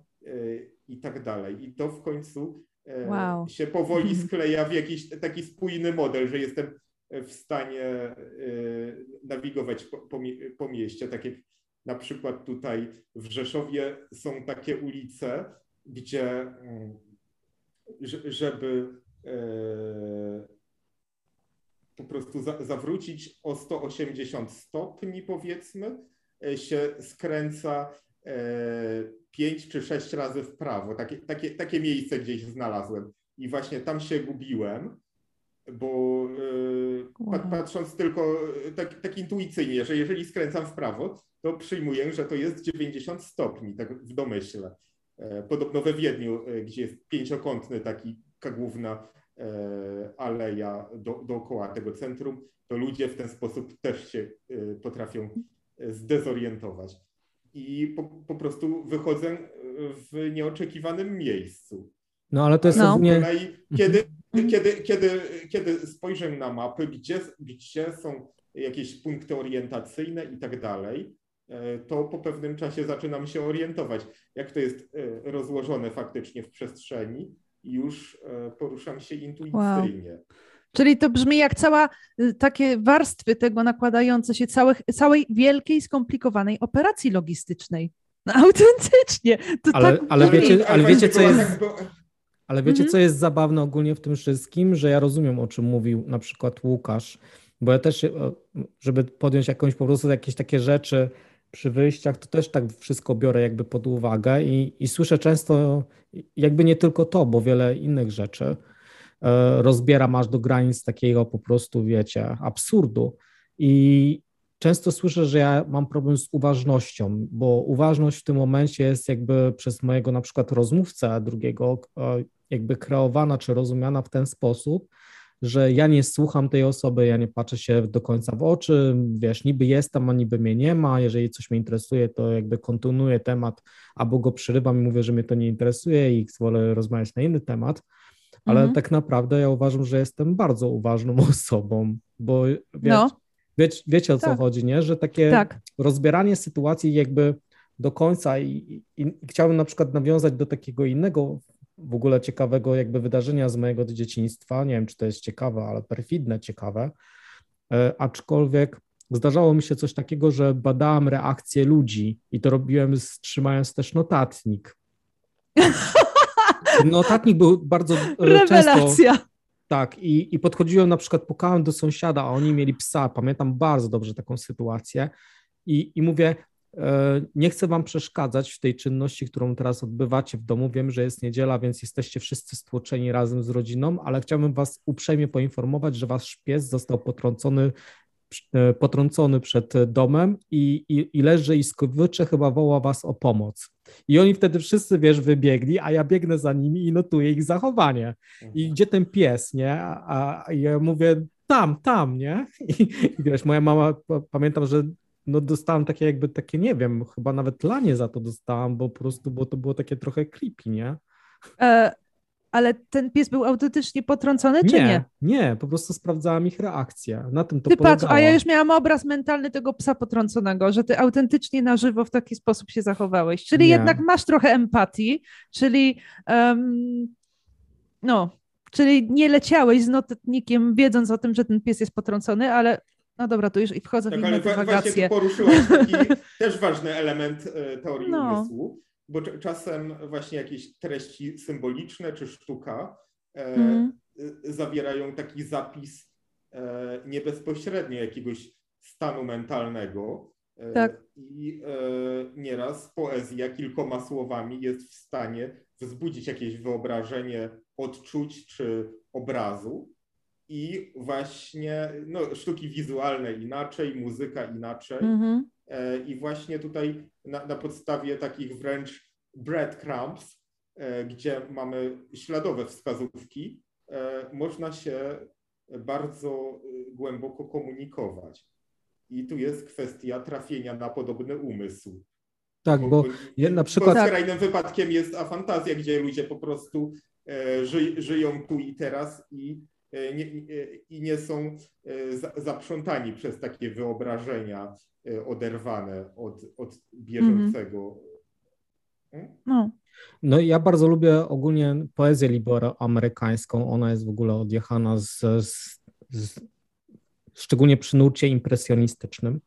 Speaker 2: i tak dalej. I to w końcu E, wow. się powoli skleja w jakiś taki spójny model, że jestem w stanie e, nawigować po, po, po mieście. Tak jak na przykład tutaj w Rzeszowie są takie ulice, gdzie mm, żeby e, po prostu zawrócić o 180 stopni, powiedzmy, się skręca pięć czy sześć razy w prawo. Takie, takie, takie miejsce gdzieś znalazłem. I właśnie tam się gubiłem, bo patrząc tylko tak, tak intuicyjnie, że jeżeli skręcam w prawo, to przyjmuję, że to jest 90 stopni, tak w domyśle. E, podobno we Wiedniu, e, gdzie jest pięciokątny taki główna e, aleja do, dookoła tego centrum, to ludzie w ten sposób też się potrafią zdezorientować i po, po prostu wychodzę w nieoczekiwanym miejscu.
Speaker 1: No ale to jest no.
Speaker 2: nie... Kiedy, mhm. kiedy, kiedy, kiedy spojrzę na mapy, gdzie, gdzie są jakieś punkty orientacyjne i tak dalej, to po pewnym czasie zaczynam się orientować, jak to jest e, rozłożone faktycznie w przestrzeni i już e, poruszam się intuicyjnie. Wow.
Speaker 3: Czyli to brzmi jak cała y, takie warstwy tego nakładające się całych, całej wielkiej, skomplikowanej operacji logistycznej. No, autentycznie. To
Speaker 1: ale, tak ale, wiecie, ale wiecie, co jest. Ale wiecie, mhm. co jest zabawne ogólnie w tym wszystkim, że ja rozumiem, o czym mówił na przykład Łukasz, bo ja też, żeby podjąć jakąś po prostu jakieś takie rzeczy przy wyjściach, to też tak wszystko biorę jakby pod uwagę i, i słyszę często jakby nie tylko to, bo wiele innych rzeczy. E, rozbieram aż do granic takiego po prostu, wiecie, absurdu. I często słyszę, że ja mam problem z uważnością, bo uważność w tym momencie jest jakby przez mojego na przykład rozmówcę drugiego e, jakby kreowana czy rozumiana w ten sposób, że ja nie słucham tej osoby, ja nie patrzę się do końca w oczy, wiesz, niby jestem, a niby mnie nie ma, jeżeli coś mnie interesuje, to jakby kontynuuję temat, albo go przerywam i mówię, że mnie to nie interesuje i wolę rozmawiać na inny temat, ale mhm. tak naprawdę ja uważam, że jestem bardzo uważną osobą, bo wie, no. wie, wiecie o co tak. chodzi, nie? Że takie tak. rozbieranie sytuacji jakby do końca i, i, i, chciałbym na przykład nawiązać do takiego innego w ogóle ciekawego jakby wydarzenia z mojego dzieciństwa, nie wiem czy to jest ciekawe, ale perfidne ciekawe, e, aczkolwiek zdarzało mi się coś takiego, że badałem reakcje ludzi i to robiłem trzymając też notatnik. Notatnik był bardzo e, Rewelacja. często... Tak, i, i podchodziłem na przykład, pukałem do sąsiada, a oni mieli psa, pamiętam bardzo dobrze taką sytuację i, i mówię, nie chcę wam przeszkadzać w tej czynności, którą teraz odbywacie w domu. Wiem, że jest niedziela, więc jesteście wszyscy stłoczeni razem z rodziną, ale chciałbym was uprzejmie poinformować, że wasz pies został potrącony E, potrącony przed domem i, i, i leży i skowycze chyba woła was o pomoc. I oni wtedy wszyscy, wiesz, wybiegli, a ja biegnę za nimi i notuję ich zachowanie. I mhm. gdzie ten pies, nie? A, a ja mówię, tam, tam, nie? I, I, wiesz, moja mama, pamiętam, że no dostałam takie jakby takie, nie wiem, chyba nawet lanie za to dostałam, bo po prostu, bo to było takie trochę creepy, nie?
Speaker 3: E, ale ten pies był autentycznie potrącony, czy nie? Nie,
Speaker 1: nie po prostu sprawdzałam ich reakcję. Na tym to
Speaker 3: Ty
Speaker 1: polegało.
Speaker 3: patrz, a ja już miałam obraz mentalny tego psa potrąconego, że ty autentycznie na żywo w taki sposób się zachowałeś. Czyli nie. jednak masz trochę empatii, czyli um, no, czyli nie leciałeś z notatnikiem, wiedząc o tym, że ten pies jest potrącony, ale no dobra, to już i wchodzę tak, w inne dywagacje.
Speaker 2: Właśnie tu poruszyłaś taki też ważny element e, teorii no. umysłu, bo czasem właśnie jakieś treści symboliczne czy sztuka mm. zawierają taki zapis e, nie bezpośrednio jakiegoś stanu mentalnego. Tak. I nieraz poezja kilkoma słowami jest w stanie wzbudzić jakieś wyobrażenie odczuć czy obrazu. I właśnie no, sztuki wizualne inaczej, muzyka inaczej. Mm-hmm. I właśnie tutaj na, na podstawie takich wręcz breadcrumbs, e, gdzie mamy śladowe wskazówki, e, można się bardzo głęboko komunikować. I tu jest kwestia trafienia na podobny umysł.
Speaker 1: Tak, bo, bo ja, na przykład.
Speaker 2: Tak. Skrajnym wypadkiem jest afantazja, gdzie ludzie po prostu ży, żyją tu i teraz i nie, i nie są zaprzątani przez takie wyobrażenia oderwane od, od bieżącego
Speaker 1: no. No ja bardzo lubię ogólnie poezję libero-amerykańską. Ona jest w ogóle odjechana z, z, z szczególnie przy nurcie impresjonistycznym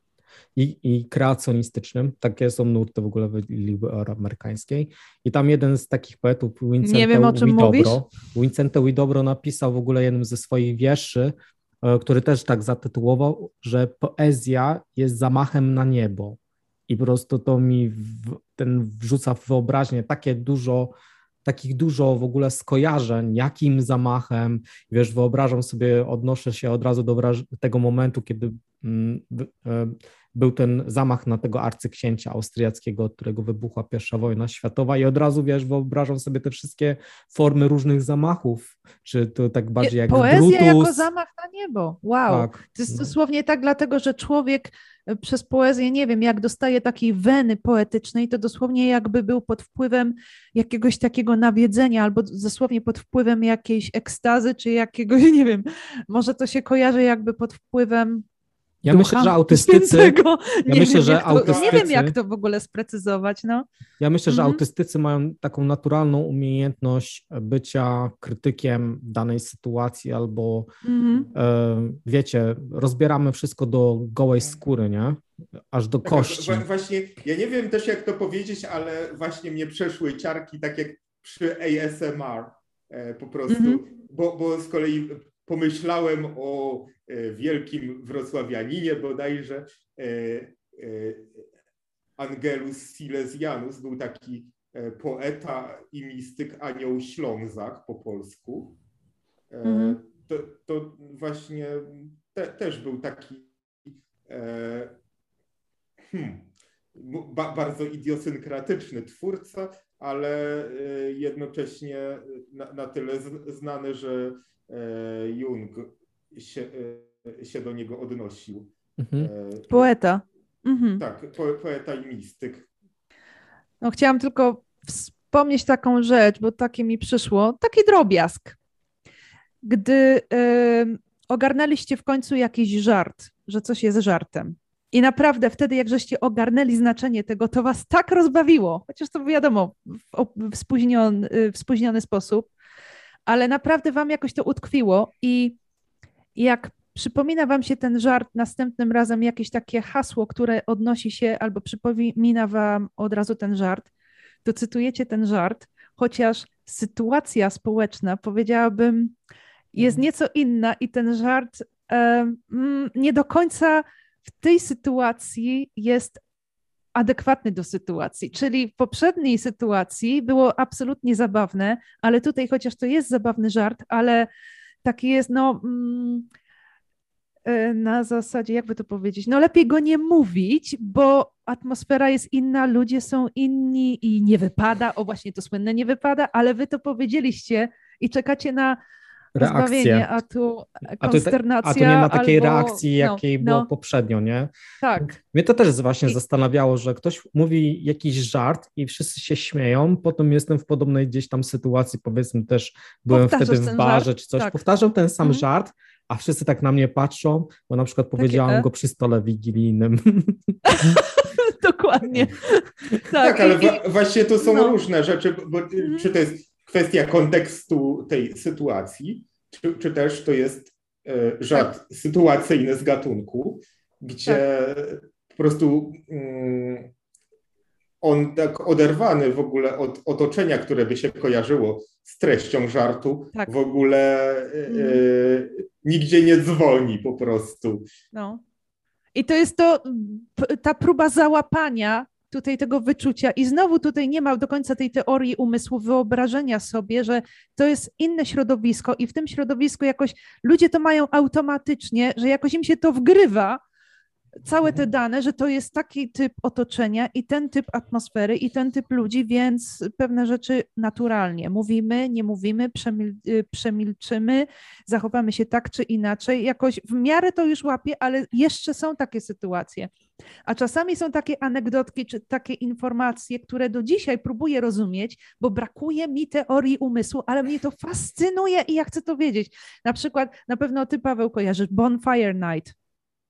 Speaker 1: i, i kreacjonistycznym. Takie są nurty w ogóle w libero-amerykańskiej. I tam jeden z takich poetów, Vincente Nie wiem, o czym Widobro, Vincente Widobro napisał w ogóle jednym ze swoich wierszy, e, który też tak zatytułował, że poezja jest zamachem na niebo i po prostu to mi w, ten wrzuca w wyobraźnię takie dużo, takich dużo w ogóle skojarzeń, jakim zamachem, wiesz, wyobrażam sobie, odnoszę się od razu do tego momentu, kiedy był ten zamach na tego arcyksięcia austriackiego, od którego wybuchła pierwsza wojna światowa i od razu, wiesz, wyobrażam sobie te wszystkie formy różnych zamachów, czy to tak bardziej jak
Speaker 3: Poezja
Speaker 1: Brutus.
Speaker 3: jako zamach na niebo, wow. Tak, to jest no. dosłownie tak, dlatego, że człowiek e, przez poezję, nie wiem, jak dostaje takiej weny poetycznej, to dosłownie jakby był pod wpływem jakiegoś takiego nawiedzenia, albo dosłownie pod wpływem jakiejś ekstazy, czy jakiegoś, nie wiem, może to się kojarzy jakby pod wpływem
Speaker 1: ja myślę, że autystycy. Ja
Speaker 3: nie, myślę, wiem, że autystycy nie wiem, jak to w ogóle sprecyzować. No.
Speaker 1: Ja myślę, że mhm. autystycy mają taką naturalną umiejętność bycia krytykiem danej sytuacji, albo mhm. e, wiecie, rozbieramy wszystko do gołej skóry, nie? Aż do tak, kości.
Speaker 2: Właśnie, ja nie wiem też, jak to powiedzieć, ale właśnie mnie przeszły ciarki, tak jak przy ASMR e, po prostu, mhm. bo, bo z kolei pomyślałem o e, wielkim wrocławianinie bodajże, e, e, Angelus Silesianus, był taki poeta i mistyk Anioł Ślązak po polsku. Mhm. To, to, właśnie te, też był taki hmm, ba, bardzo idiosynkratyczny twórca, ale jednocześnie na, na tyle znany, że Jung się, e, się do niego odnosił. Mhm.
Speaker 3: E, poeta. Mhm.
Speaker 2: Tak, po, poeta i mistyk.
Speaker 3: No, chciałam tylko wspomnieć taką rzecz, bo takie mi przyszło, taki drobiazg. Gdy y, ogarnęliście w końcu jakiś żart, że coś jest żartem, i naprawdę wtedy, jak żeście ogarnęli znaczenie tego, to was tak rozbawiło, chociaż to wiadomo, w, spóźniony, w spóźniony sposób, ale naprawdę wam jakoś to utkwiło i jak przypomina wam się ten żart następnym razem, jakieś takie hasło, które odnosi się albo przypomina wam od razu ten żart, to cytujecie ten żart, chociaż sytuacja społeczna, powiedziałabym, jest mhm. nieco inna i ten żart e, nie do końca w tej sytuacji jest adekwatny do sytuacji. Czyli w poprzedniej sytuacji było absolutnie zabawne, ale tutaj chociaż to jest zabawny żart, ale taki jest, no. Mm, e, na zasadzie, jakby to powiedzieć, no lepiej go nie mówić, bo atmosfera jest inna, ludzie są inni i nie wypada, o właśnie to słynne nie wypada, ale wy to powiedzieliście i czekacie na reakcję. a tu konsternacja.
Speaker 1: A tu, nie ma takiej albo... reakcji, no, jakiej no, było no. poprzednio, nie?
Speaker 3: Tak.
Speaker 1: Mnie to też właśnie I... zastanawiało, że ktoś mówi jakiś żart i wszyscy się śmieją, potem jestem w podobnej gdzieś tam sytuacji, powiedzmy też byłem Powtarzasz wtedy w barze żart? czy coś, tak. powtarzam ten sam mhm. żart, a wszyscy tak na mnie patrzą, bo na przykład powiedziałam Takie, go przy stole wigilijnym.
Speaker 3: Dokładnie.
Speaker 2: Tak, tak ale i, właśnie to są no. różne rzeczy, bo mhm. czy to jest kwestia kontekstu tej sytuacji, czy, czy też to jest e, żart tak. sytuacyjny z gatunku, gdzie tak. po prostu mm, on tak oderwany w ogóle od otoczenia, które by się kojarzyło z treścią żartu, tak. w ogóle mm. nigdzie nie dzwoni po prostu.
Speaker 3: No. I to jest to, ta próba załapania tutaj tego wyczucia. I znowu tutaj nie ma do końca tej teorii umysłu, wyobrażenia sobie, że to jest inne środowisko i w tym środowisku jakoś ludzie to mają automatycznie, że jakoś im się to wgrywa, całe te mhm. dane, że to jest taki typ otoczenia i ten typ atmosfery i ten typ ludzi, więc pewne rzeczy naturalnie mówimy, nie mówimy, przemil y, przemilczymy, zachowamy się tak czy inaczej. Jakoś w miarę to już łapie, ale jeszcze są takie sytuacje. A czasami są takie anegdotki czy takie informacje, które do dzisiaj próbuję rozumieć, bo brakuje mi teorii umysłu, ale mnie to fascynuje i ja chcę to wiedzieć. Na przykład, na pewno ty, Paweł, kojarzysz Bonfire Night.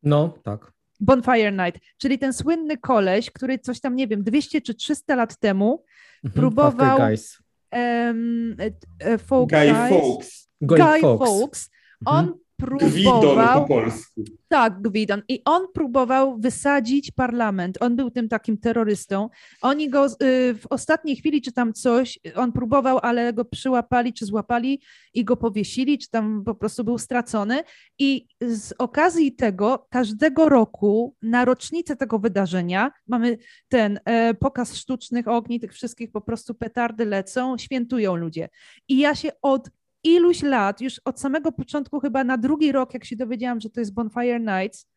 Speaker 1: No, tak.
Speaker 3: Bonfire Night, czyli ten słynny koleś, który coś tam, nie wiem, 200 czy 300 lat temu mhm, próbował...
Speaker 1: Guys.
Speaker 3: Um,
Speaker 2: Guy Fawkes.
Speaker 3: Guy, Guy Fawkes. On mhm próbował...
Speaker 2: Gwidon po polsku.
Speaker 3: Tak, Gwidon. I on próbował wysadzić parlament. On był tym takim terrorystą. Oni go y, w ostatniej chwili, czy tam coś, on próbował, ale go przyłapali, czy złapali i go powiesili, czy tam po prostu był stracony. I z okazji tego, każdego roku na rocznicę tego wydarzenia mamy ten e, pokaz sztucznych ogni, tych wszystkich po prostu petardy lecą, świętują ludzie. I ja się od iluś lat, już od samego początku, chyba na drugi rok, jak się dowiedziałam, że to jest Bonfire Nights,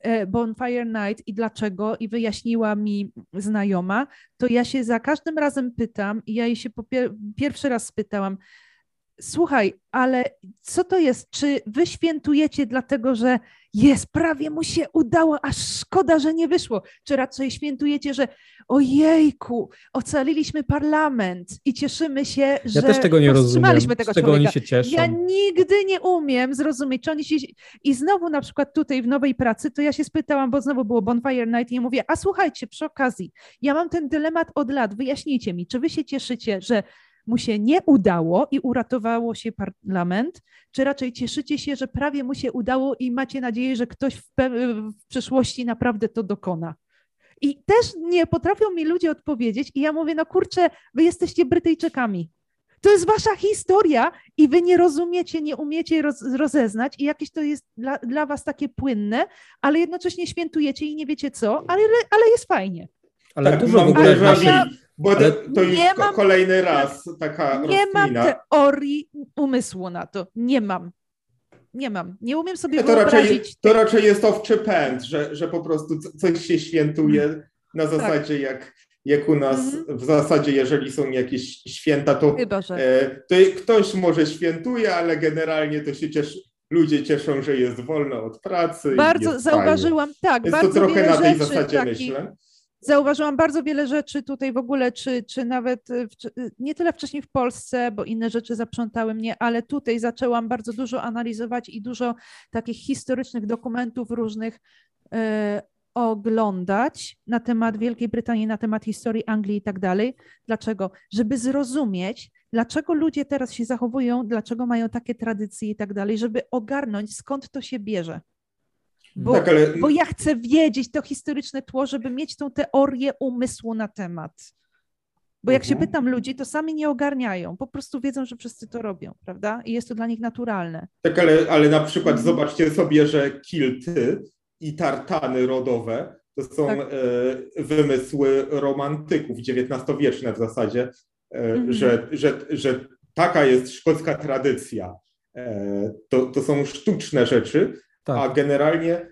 Speaker 3: e, Bonfire Night i dlaczego, i wyjaśniła mi znajoma, to ja się za każdym razem pytam, i ja jej się pier pierwszy raz spytałam, słuchaj, ale co to jest? Czy wy świętujecie dlatego, że jest, prawie mu się udało, aż szkoda, że nie wyszło? Czy raczej świętujecie, że ojejku, ocaliliśmy parlament i cieszymy się, że
Speaker 1: ja też tego nie rozumiem,
Speaker 3: tego
Speaker 1: z czego oni się cieszą.
Speaker 3: Ja nigdy nie umiem zrozumieć, czy oni się... I znowu na przykład tutaj w nowej pracy, to ja się spytałam, bo znowu było Bonfire Night i ja mówię, a słuchajcie, przy okazji, ja mam ten dylemat od lat, wyjaśnijcie mi, czy wy się cieszycie, że mu się nie udało i uratowało się parlament, czy raczej cieszycie się, że prawie mu się udało i macie nadzieję, że ktoś w, w przyszłości naprawdę to dokona? I też nie potrafią mi ludzie odpowiedzieć, i ja mówię, no kurczę, wy jesteście Brytyjczykami. To jest wasza historia i wy nie rozumiecie, nie umiecie roz, rozeznać i jakieś to jest dla, dla was takie płynne, ale jednocześnie świętujecie i nie wiecie co, ale, ale jest fajnie.
Speaker 1: Ale tak, dużo w ogóle
Speaker 2: bo to, to już mam, kolejny raz taka
Speaker 3: Nie rozkmina. mam teorii umysłu na to. Nie mam. Nie mam. Nie umiem sobie to wyobrazić.
Speaker 2: Raczej, to raczej jest owczy pęd, że, że po prostu coś się świętuje na tak. zasadzie tak. jak, jak u nas mhm. w zasadzie, jeżeli są jakieś święta, to,
Speaker 3: Chyba,
Speaker 2: e, to ktoś może świętuje, ale generalnie to się cieszy, ludzie cieszą, że jest wolno od pracy.
Speaker 3: Bardzo zauważyłam, fajnie. tak.
Speaker 2: Jest
Speaker 3: bardzo
Speaker 2: to trochę
Speaker 3: na
Speaker 2: tej zasadzie myślę
Speaker 3: zauważyłam bardzo wiele rzeczy tutaj w ogóle, czy, czy nawet w, nie tyle wcześniej w Polsce, bo inne rzeczy zaprzątały mnie, ale tutaj zaczęłam bardzo dużo analizować i dużo takich historycznych dokumentów różnych e, oglądać na temat Wielkiej Brytanii, na temat historii Anglii i tak dalej. Dlaczego? Żeby zrozumieć, dlaczego ludzie teraz się zachowują, dlaczego mają takie tradycje i tak dalej, żeby ogarnąć, skąd to się bierze. Bo, tak, ale... bo ja chcę wiedzieć to historyczne tło, żeby mieć tą teorię umysłu na temat. Bo jak mhm. się pytam ludzi, to sami nie ogarniają. Po prostu wiedzą, że wszyscy to robią, prawda? I jest to dla nich naturalne.
Speaker 2: Tak, ale, ale na przykład mhm. zobaczcie sobie, że kilty i tartany rodowe to są tak. e, wymysły romantyków, XIX-wieczne w zasadzie, e, mhm. że, że, że taka jest szkocka tradycja. E, to, to są sztuczne rzeczy, tak. A generalnie,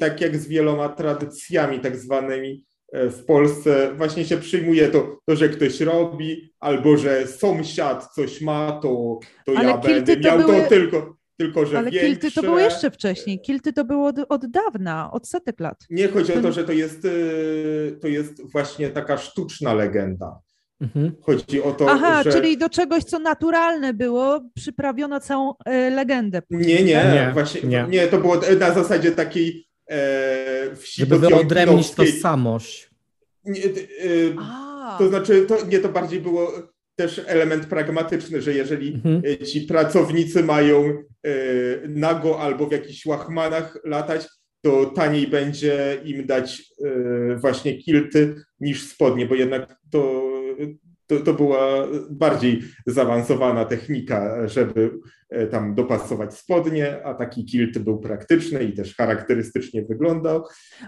Speaker 2: tak jak z wieloma tradycjami, tak zwanymi w Polsce właśnie się przyjmuje to, to, że ktoś robi, albo że sąsiad coś ma, to, to ja będę miał to, były... to tylko, tylko że
Speaker 3: Ale
Speaker 2: większe...
Speaker 3: kilty to było jeszcze wcześniej. Kilty to było od, od dawna, od setek lat.
Speaker 2: Nie chodzi o to, że to jest, y, to jest właśnie taka sztuczna legenda. Mhm. Chodzi o to,
Speaker 3: Aha,
Speaker 2: że...
Speaker 3: czyli do czegoś, co naturalne było, przyprawiono całą e, legendę.
Speaker 2: Nie, nie, nie, właśnie, nie. nie, to było na zasadzie takiej e,
Speaker 1: wsi Żeby wyodrębnić tożsamość. Nie, e,
Speaker 2: to znaczy, to, nie, to bardziej było też element pragmatyczny, że jeżeli mhm. E, ci pracownicy mają e, nago albo w jakichś łachmanach latać, to taniej będzie im dać e, właśnie kilty niż spodnie, bo jednak to to, to była bardziej zaawansowana technika, żeby e, tam dopasować spodnie, a taki kilt był praktyczny i też charakterystycznie wyglądał.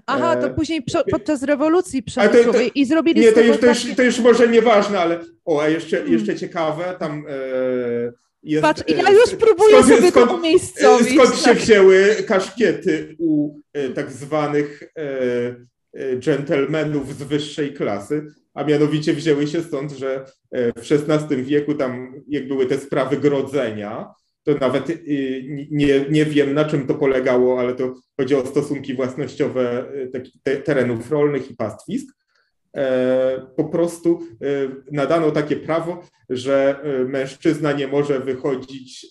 Speaker 3: Aha, to e, później podczas rewolucji przemysłowej i zrobili
Speaker 2: Nie, to już, to, już, to już może nieważne, ale o, a jeszcze, hmm. jeszcze ciekawe, tam e, jest,
Speaker 3: Patrz, ja już próbuję skąd, sobie skąd, to umiejscowić.
Speaker 2: Skąd się tak. wzięły kaszkiety u tak zwanych dżentelmenów z wyższej klasy? a mianowicie wzięły się stąd, że e, w XVI wieku tam jak były te sprawy grodzenia, to nawet y, nie, nie wiem na czym to polegało, ale to chodzi o stosunki własnościowe e, terenów rolnych i pastwisk. E, po prostu nadano takie prawo, że mężczyzna nie może wychodzić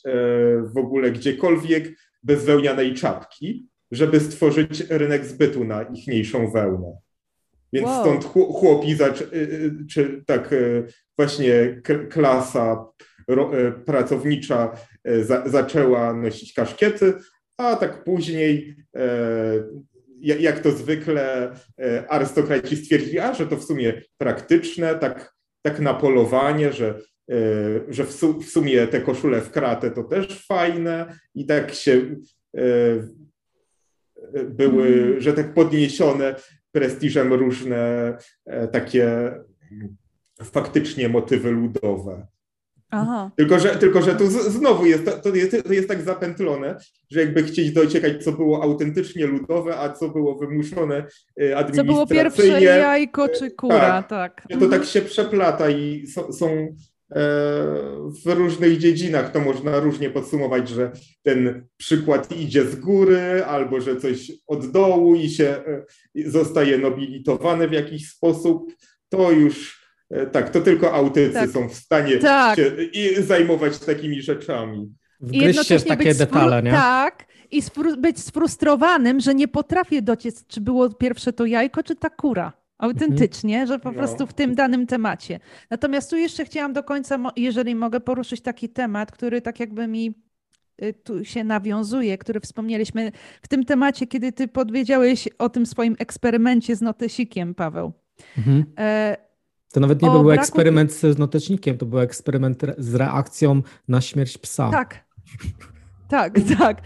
Speaker 2: w ogóle gdziekolwiek bez wełnianej czapki, żeby stworzyć rynek zbytu na ichniejszą wełnę. Więc wow. stąd chłopi, y, y, czy tak y, właśnie klasa pracownicza za, zaczęła nosić kaszkiety, a tak później, jak to zwykle, arystokraci stwierdzili, a że to w sumie praktyczne, tak, tak na polowanie, że, że w, w sumie te koszule w kratę to też fajne i tak się były, mm. że tak podniesione prestiżem różne e, takie faktycznie motywy ludowe. Aha. Tylko, że, tylko, że tu znowu jest to, jest, to jest tak zapętlone, że jakby chcieć dociekać, co było autentycznie ludowe, a co było wymuszone administracyjnie. Co było pierwsze
Speaker 3: jajko czy kura, tak. tak.
Speaker 2: To tak się przeplata i są, są w różnych dziedzinach to można różnie podsumować, że ten przykład idzie z góry, albo że coś od dołu i się e, zostaje nobilitowane w jakiś sposób. To już e, tak, to tylko autycy tak. są w stanie tak. się zajmować takimi rzeczami.
Speaker 1: Wgryźć się w takie detale, nie?
Speaker 3: Tak, i być sfrustrowanym, że nie potrafię dociec, czy było pierwsze to jajko, czy ta kura autentycznie, mhm. że po prostu w tym danym temacie. Natomiast tu jeszcze chciałam do końca, jeżeli mogę poruszyć taki temat, który tak jakby mi y, tu się nawiązuje, który wspomnieliśmy w tym temacie, kiedy ty podwiedziałeś o tym swoim eksperymencie z notesikiem, Paweł. Mhm.
Speaker 1: E, to nawet nie był braku... eksperyment z notecznikiem, to był eksperyment z reakcją na śmierć psa.
Speaker 3: Tak, tak, tak.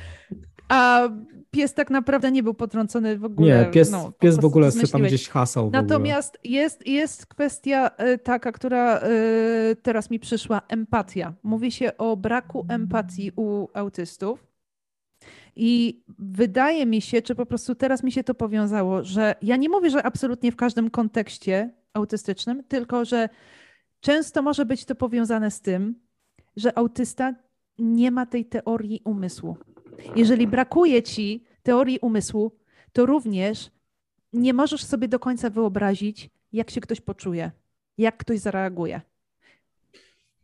Speaker 3: A pies tak naprawdę nie był potrącony w ogóle.
Speaker 1: Nie, pies, no, pies w ogóle sobie tam gdzieś hasał.
Speaker 3: Natomiast jest, jest kwestia y, taka, która y, teraz mi przyszła, empatia. Mówi się o braku empatii u autystów. I wydaje mi się, czy po prostu teraz mi się to powiązało, że ja nie mówię, że absolutnie w każdym kontekście autystycznym, tylko że często może być to powiązane z tym, że autysta nie ma tej teorii umysłu. Jeżeli brakuje ci teorii umysłu, to również nie możesz sobie do końca wyobrazić, jak się ktoś poczuje, jak ktoś zareaguje.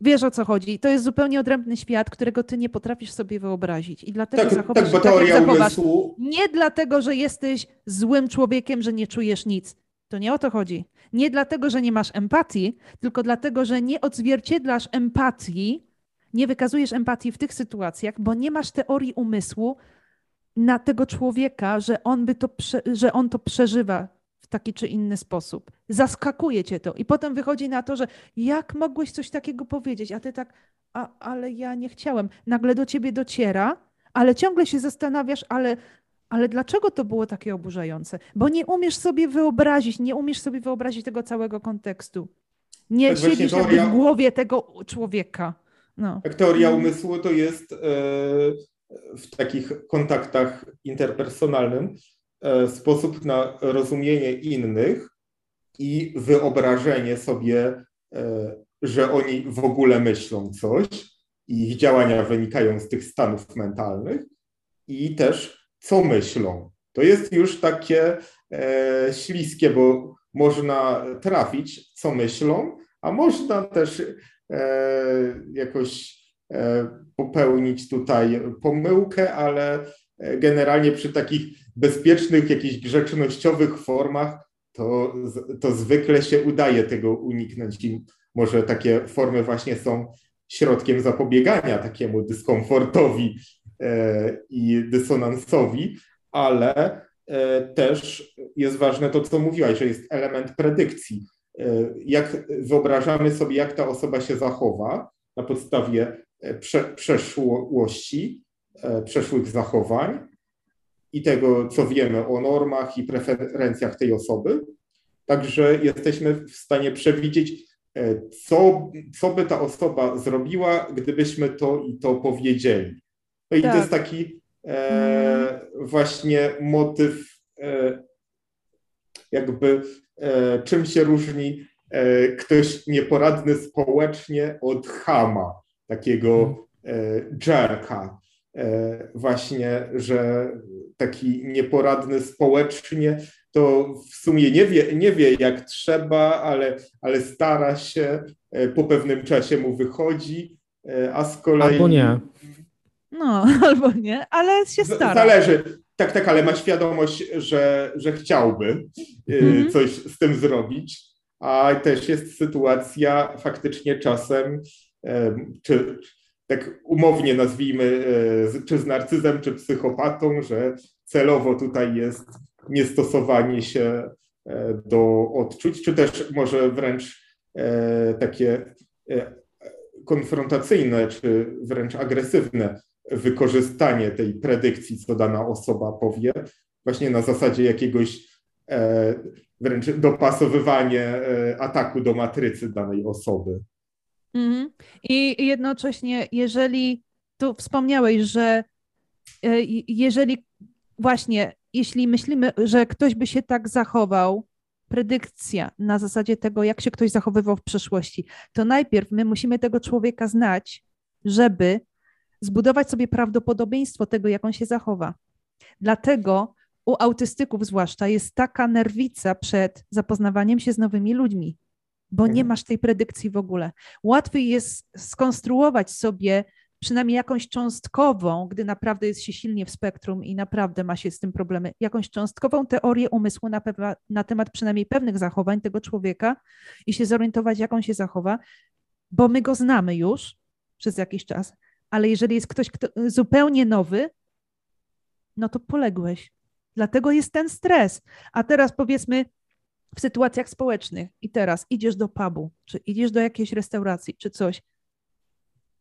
Speaker 3: Wiesz o co chodzi. To jest zupełnie odrębny świat, którego ty nie potrafisz sobie wyobrazić. I dlatego tak, zachowasz tak, bo tak, jak zachowasz. Umysłu... Nie dlatego, że jesteś złym człowiekiem, że nie czujesz nic. To nie o to chodzi. Nie dlatego, że nie masz empatii, tylko dlatego, że nie odzwierciedlasz empatii nie wykazujesz empatii w tych sytuacjach, bo nie masz teorii umysłu na tego człowieka, że on, by to, że on to przeżywa w taki czy inny sposób. Zaskakuje cię to. I potem wychodzi na to, że jak mogłeś coś takiego powiedzieć, a ty tak, a, ale ja nie chciałem. Nagle do ciebie dociera, ale ciągle się zastanawiasz, ale, ale dlaczego to było takie oburzające? Bo nie umiesz sobie wyobrazić, nie umiesz sobie wyobrazić tego całego kontekstu. Nie tak siedzisz teoria... w głowie tego człowieka. No.
Speaker 2: Teoria mhm. umysłu to jest e, w takich kontaktach interpersonalnym e, sposób na rozumienie innych i wyobrażenie sobie, że oni w ogóle myślą coś i ich działania wynikają z tych stanów mentalnych i też co myślą. To jest już takie e, śliskie, bo można trafić, co myślą, a można też e, jakoś e, popełnić tutaj pomyłkę, ale e, generalnie przy takich bezpiecznych, jakichś grzecznościowych formach to, to zwykle się udaje tego uniknąć i może takie formy właśnie są środkiem zapobiegania takiemu dyskomfortowi e, i dysonansowi, ale e, też jest ważne to, co mówiłaś, że jest element predykcji. E, jak wyobrażamy sobie, jak ta osoba się zachowa na podstawie prze, przeszłości, przeszłych zachowań i tego, co wiemy o normach i preferencjach tej osoby, także jesteśmy w stanie przewidzieć, E, co, co by ta osoba zrobiła, gdybyśmy to i to powiedzieli. No i tak. to jest taki e, właśnie motyw, e, jakby e, czym się różni e, ktoś nieporadny społecznie od chama, takiego e, jerka. Właśnie, że taki nieporadny społecznie to w sumie nie wie, nie wie jak trzeba, ale, ale stara się, e, po pewnym czasie mu wychodzi, e, a z kolei...
Speaker 1: Albo nie.
Speaker 3: No, albo nie, ale się stara.
Speaker 2: Zależy. Tak, tak, ale ma świadomość, że, że chciałby -hmm. coś z tym zrobić, a też jest sytuacja faktycznie czasem, czy tak umownie nazwijmy, czy z narcyzem, czy psychopatą, że celowo tutaj jest niestosowanie się e, do odczuć, czy też może wręcz e, takie e, konfrontacyjne, czy wręcz agresywne wykorzystanie tej predykcji, co dana osoba powie, właśnie na zasadzie jakiegoś wręcz dopasowywanie ataku do matrycy danej osoby.
Speaker 3: Mhm. I jednocześnie, jeżeli tu wspomniałeś, że jeżeli właśnie jeśli myślimy, że ktoś by się tak zachował, predykcja na zasadzie tego, jak się ktoś zachowywał w przeszłości, to najpierw my musimy tego człowieka znać, żeby zbudować sobie prawdopodobieństwo tego, jak on się zachowa. Dlatego u autystyków zwłaszcza jest taka nerwica przed zapoznawaniem się z nowymi ludźmi, bo nie mhm. masz tej predykcji w ogóle. Łatwiej jest skonstruować sobie przynajmniej jakąś cząstkową, gdy naprawdę jest się silnie w spektrum i naprawdę ma się z tym problemy, jakąś cząstkową teorię umysłu na, na temat przynajmniej pewnych zachowań tego człowieka i się zorientować, jak on się zachowa, bo my go znamy już przez jakiś czas, ale jeżeli jest ktoś kto, zupełnie nowy, no to poległeś. Dlatego jest ten stres. A teraz powiedzmy, w sytuacjach społecznych i teraz idziesz do pubu, czy idziesz do jakiejś restauracji, czy coś,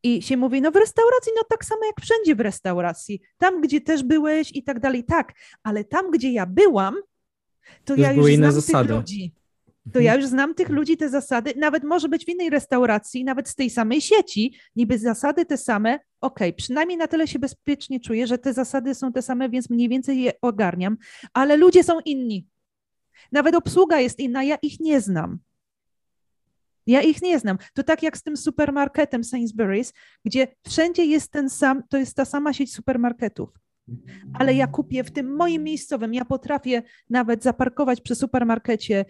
Speaker 3: i się mówi, no w restauracji, no tak samo jak wszędzie w restauracji. Tam, gdzie też byłeś i tak dalej, tak. Ale tam, gdzie ja byłam, to już ja już znam zasady. tych ludzi. To ja już znam tych ludzi, te zasady. Nawet może być w innej restauracji, nawet z tej samej sieci, niby zasady te same. Okej, okay, przynajmniej na tyle się bezpiecznie czuję, że te zasady są te same, więc mniej więcej je ogarniam, ale ludzie są inni. Nawet obsługa jest inna, ja ich nie znam. Ja ich nie znam. To tak jak z tym supermarketem Sainsbury's, gdzie wszędzie jest ten sam, to jest ta sama sieć supermarketów. Ale ja kupię w tym moim miejscowym, ja potrafię nawet zaparkować przy supermarkecie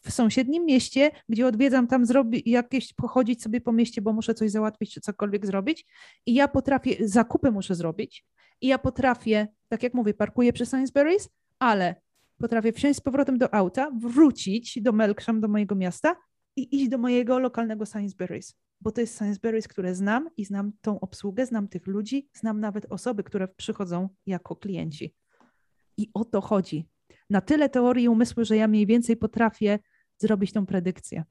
Speaker 3: w sąsiednim mieście, gdzie odwiedzam tam zrobić jakieś, pochodzić sobie po mieście, bo muszę coś załatwić czy cokolwiek zrobić i ja potrafię, zakupy muszę zrobić i ja potrafię, tak jak mówię, parkuję przy Sainsbury's, ale potrafię wsiąść z powrotem do auta, wrócić do Melksham, do mojego miasta i iść do mojego lokalnego Sainsbury's, bo to jest Sainsbury's, które znam i znam tą obsługę, znam tych ludzi, znam nawet osoby, które przychodzą jako klienci. I o to chodzi. Na tyle teorii umysłu, że ja mniej więcej potrafię zrobić tą predykcję.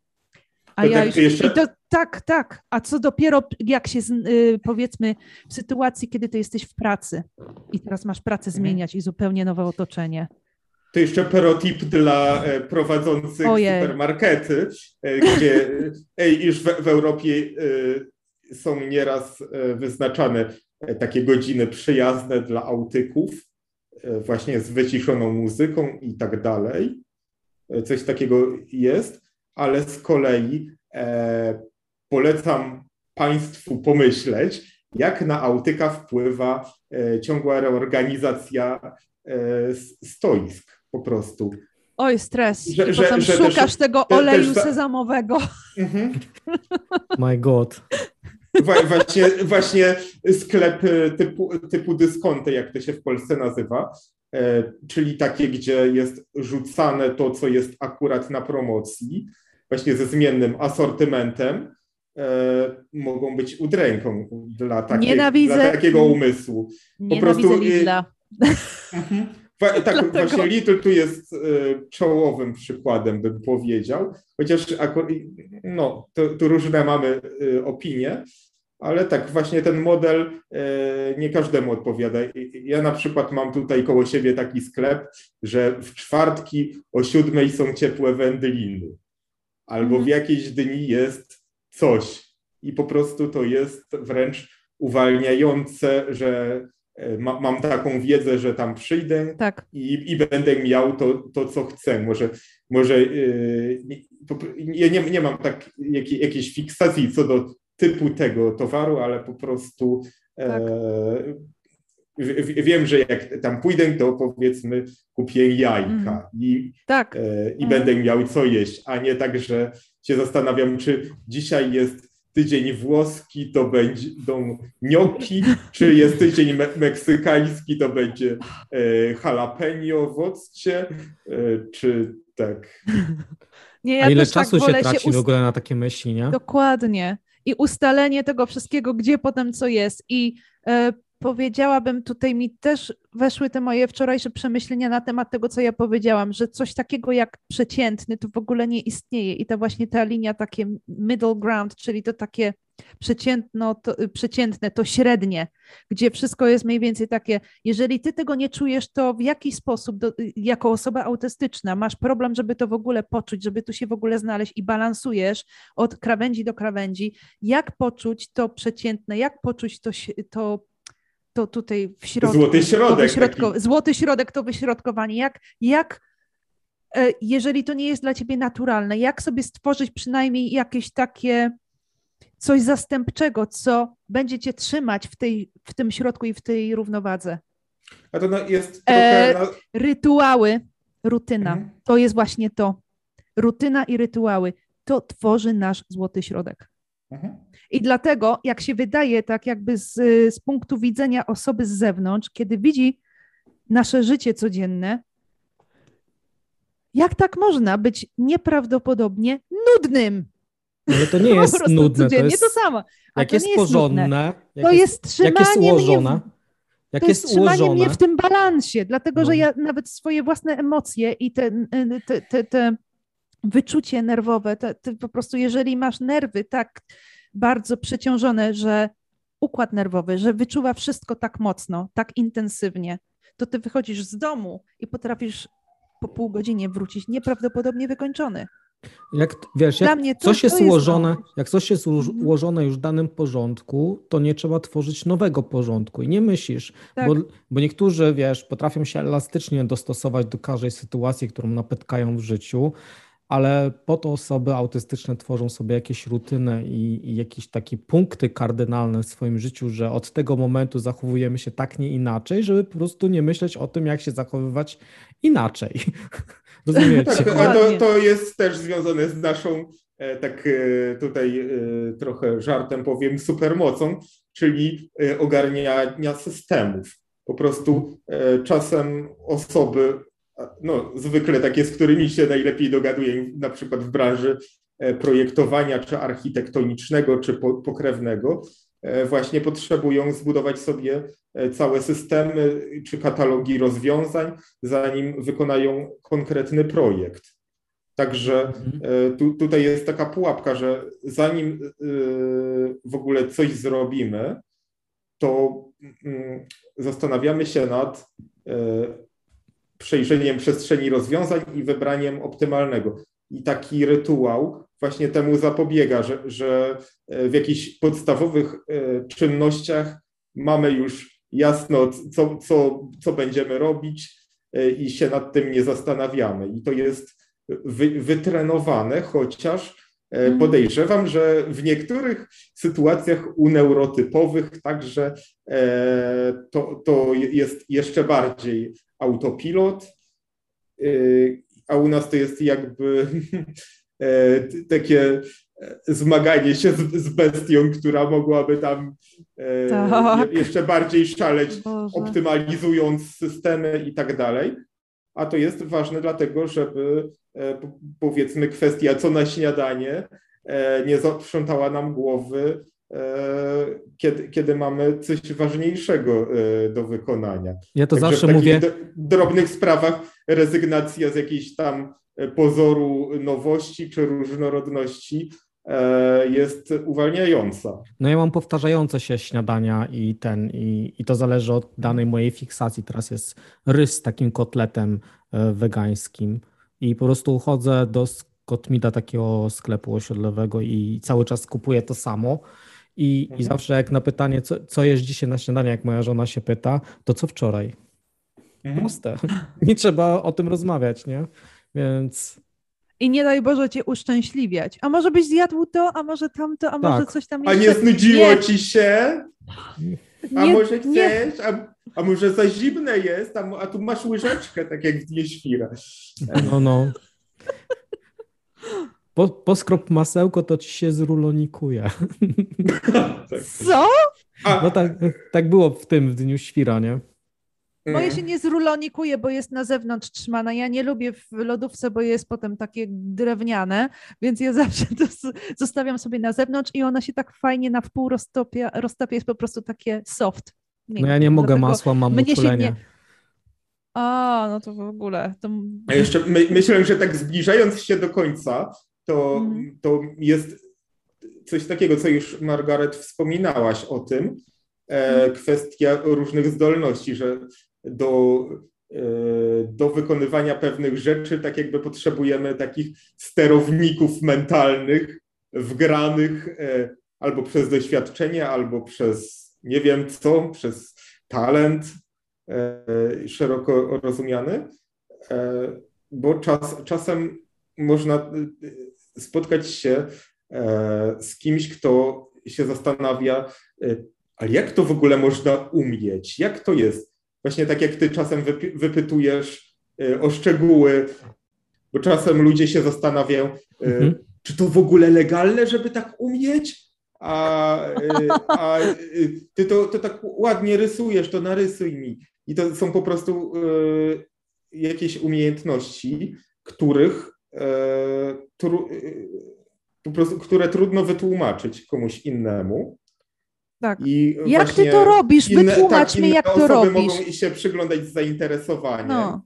Speaker 3: A ja już, jeszcze... to, tak, tak. A co dopiero jak się y, powiedzmy w sytuacji, kiedy ty jesteś w pracy i teraz masz pracę mhm. zmieniać i zupełnie nowe otoczenie.
Speaker 2: To jeszcze perotip dla e, prowadzących Ojej. supermarkety, e, gdzie e, już w, w Europie są nieraz wyznaczane takie godziny przyjazne dla autyków, właśnie z wyciszoną muzyką i tak dalej. coś takiego jest, ale z kolei polecam Państwu pomyśleć, jak na autyka wpływa ciągła reorganizacja stoisk po prostu.
Speaker 3: Oj, stres. Że, I że, potem że szukasz też, tego oleju też, sezamowego. Mhm.
Speaker 1: My God.
Speaker 2: Właśnie, właśnie sklep typu, typu dyskonty, jak to się w Polsce nazywa, e, czyli takie, gdzie jest rzucane to, co jest akurat na promocji, właśnie ze zmiennym asortymentem, e, mogą być udręką dla, takie, dla takiego umysłu.
Speaker 3: Po Nienawidzę prostu, Lidla.
Speaker 2: Tak, właśnie Little tu jest e, czołowym przykładem, bym powiedział, chociaż no, tu różne mamy e, opinie, ale tak, właśnie ten model e, nie każdemu odpowiada. Ja na przykład mam tutaj koło siebie taki sklep, że w czwartki o siódmej są ciepłe wędliny, albo w mhm. jakiejś dni jest coś i po prostu to jest wręcz uwalniające, że ma, mam taką wiedzę, że tam przyjdę tak. i, i będę miał to, to, co chcę. Może, może yy, ja nie, nie mam tak jak, jakiejś fiksacji co do typu tego towaru, ale po prostu e, tak. wiem, że jak tam pójdę, to powiedzmy kupię jajka mm. i, tak. e, i mm. będę miał co jeść, a nie tak, że się zastanawiam, czy dzisiaj jest tydzień włoski to będą gnocchi, czy jest tydzień me meksykański to będzie e, jalapeno w occie, e, czy tak.
Speaker 1: Nie, ja A ile tak czasu tak się traci się w ogóle na takie myśli, nie?
Speaker 3: Dokładnie. I ustalenie tego wszystkiego, gdzie potem co jest. I e, powiedziałabym, tutaj mi też weszły te moje wczorajsze przemyślenia na temat tego, co ja powiedziałam, że coś takiego jak przeciętny to w ogóle nie istnieje. I ta właśnie ta linia takie middle ground, czyli to takie przeciętno, to, przeciętne, to średnie, gdzie wszystko jest mniej więcej takie, jeżeli ty tego nie czujesz, to w jaki sposób do, jako osoba autystyczna masz problem, żeby to w ogóle poczuć, żeby tu się w ogóle znaleźć i balansujesz od krawędzi do krawędzi, jak poczuć to przeciętne, jak poczuć to, to to tutaj w środku.
Speaker 2: Złoty środek.
Speaker 3: Złoty środek to wyśrodkowanie. Jak, jak, e, jeżeli to nie jest dla ciebie naturalne, jak sobie stworzyć przynajmniej jakieś takie coś zastępczego, co będzie cię trzymać w, tej, w tym środku i w tej równowadze?
Speaker 2: A to no jest e, trochę...
Speaker 3: E, rytuały, rutyna. Mhm. To jest właśnie to. Rutyna i rytuały. To tworzy nasz złoty środek. Mhm. I dlatego, jak się wydaje, tak jakby z, z punktu widzenia osoby z zewnątrz, kiedy widzi nasze życie codzienne, jak tak można być nieprawdopodobnie nudnym?
Speaker 1: Ale to nie jest nudne. To jest
Speaker 3: to samo.
Speaker 1: A jak jest, jest porządne,
Speaker 3: to jest, trzymanie jak jest
Speaker 1: ułożone.
Speaker 3: Jak to jest, jest trzymanie ułożone. mnie w tym balansie, dlatego no. że ja nawet swoje własne emocje i te, te, te, te wyczucie nerwowe, te, te po prostu jeżeli masz nerwy tak bardzo przeciążone, że układ nerwowy, że wyczuwa wszystko tak mocno, tak intensywnie, to ty wychodzisz z domu i potrafisz po pół godzinie wrócić nieprawdopodobnie wykończony.
Speaker 1: Jak wiesz, jak mnie to, coś jest ułożone, jak coś jest mhm. ułożone już w danym porządku, to nie trzeba tworzyć nowego porządku i nie myślisz, tak. bo, bo niektórzy, wiesz, potrafią się elastycznie dostosować do każdej sytuacji, którą napotkają w życiu ale po to osoby autystyczne tworzą sobie jakieś rutyny i, i, jakieś takie punkty kardynalne w swoim życiu, że od tego momentu zachowujemy się tak, nie inaczej, żeby po prostu nie myśleć o tym, jak się zachowywać inaczej. Rozumiecie? Tak,
Speaker 2: a to, to jest też związane z naszą, e, tak e, tutaj e, trochę żartem powiem, supermocą, czyli ogarniania systemów. Po prostu czasem osoby no, zwykle takie, z którymi się najlepiej dogaduję, na przykład w branży e, projektowania, czy architektonicznego, czy pokrewnego, e, właśnie potrzebują zbudować sobie e, całe systemy czy katalogi rozwiązań, zanim wykonają konkretny projekt. Także mhm. tu, tutaj jest taka pułapka, że zanim w ogóle coś zrobimy, to mm, zastanawiamy się nad przejrzeniem przestrzeni rozwiązań i wybraniem optymalnego. I taki rytuał właśnie temu zapobiega, że, że w jakichś podstawowych e, czynnościach mamy już jasno, co, co, co będziemy robić e, i się nad tym nie zastanawiamy. I to jest wy, wytrenowane, chociaż mhm. podejrzewam, że w niektórych sytuacjach u neurotypowych także to, to jest jeszcze bardziej autopilot, a u nas to jest jakby takie zmaganie się z, z bestią, która mogłaby tam e, tak. jeszcze bardziej szaleć, Boże. optymalizując systemy i tak dalej. A to jest ważne dlatego, żeby e, powiedzmy kwestia co na śniadanie e, nie zaprzątała nam głowy, e, kiedy, kiedy mamy coś ważniejszego e, do wykonania.
Speaker 1: Ja to Także zawsze w mówię.
Speaker 2: W drobnych sprawach rezygnacja z jakiejś tam e, pozoru nowości czy różnorodności E, jest uwalniająca.
Speaker 1: No ja mam powtarzające się śniadania i ten, i, i to zależy od danej mojej fiksacji. Teraz jest rys z takim kotletem e, wegańskim i po prostu chodzę do Kotmida, takiego sklepu osiedlowego i cały czas kupuję to samo. I, mhm. i zawsze jak na pytanie, co, co jest dzisiaj na śniadanie, jak moja żona się pyta, to co wczoraj? Mhm. Proste. Nie trzeba o tym rozmawiać, nie? Więc
Speaker 3: i nie daj Boże cię uszczęśliwiać. A może byś zjadł to, a może tamto, a tak. może coś tam
Speaker 2: jeszcze. A nie znudziło nie. ci się? A nie, może chcesz? A, a, może za zimne jest? A, a, tu masz łyżeczkę, tak jak w Dnie Świra.
Speaker 1: No, no. Po, poskrop masełko, to ci się zrulonikuje.
Speaker 3: Co?
Speaker 1: No tak, tak było w tym w Dniu Świra, nie?
Speaker 3: Moje się nie zrulonikuje, bo jest na zewnątrz trzymana. Ja nie lubię w lodówce, bo jest potem takie drewniane, więc ja zawsze to zostawiam sobie na zewnątrz i ona się tak fajnie na wpół roztopia, roztopia jest po prostu takie soft.
Speaker 1: No ja nie mogę masła, mam mnie się nie...
Speaker 3: A, no to w ogóle. To...
Speaker 2: A jeszcze my, myślę, że tak zbliżając się do końca, to, mm. to jest coś takiego, co już Margaret wspominałaś o tym, e, mhm. kwestia różnych zdolności, że do, e, do wykonywania pewnych rzeczy, tak jakby potrzebujemy takich sterowników mentalnych, wgranych e, albo przez doświadczenie, albo przez nie wiem co, przez talent e, szeroko rozumiany, bo czas, czasem można spotkać się z kimś, kto się zastanawia, ale jak to w ogóle można umieć? Jak to jest? właśnie tak jak ty czasem wypytujesz y, o szczegóły, bo czasem ludzie się zastanawiają, mhm. czy to w ogóle legalne, żeby tak umieć? A, a ty to, to tak ładnie rysujesz, to narysuj mi. I to są po prostu jakieś umiejętności, których tru, po prostu, które trudno wytłumaczyć komuś innemu.
Speaker 3: Tak. I jak ty to robisz? Inne, Wytłumacz tak, mi, jak to robisz.
Speaker 2: mogą się przyglądać z zainteresowaniem, no.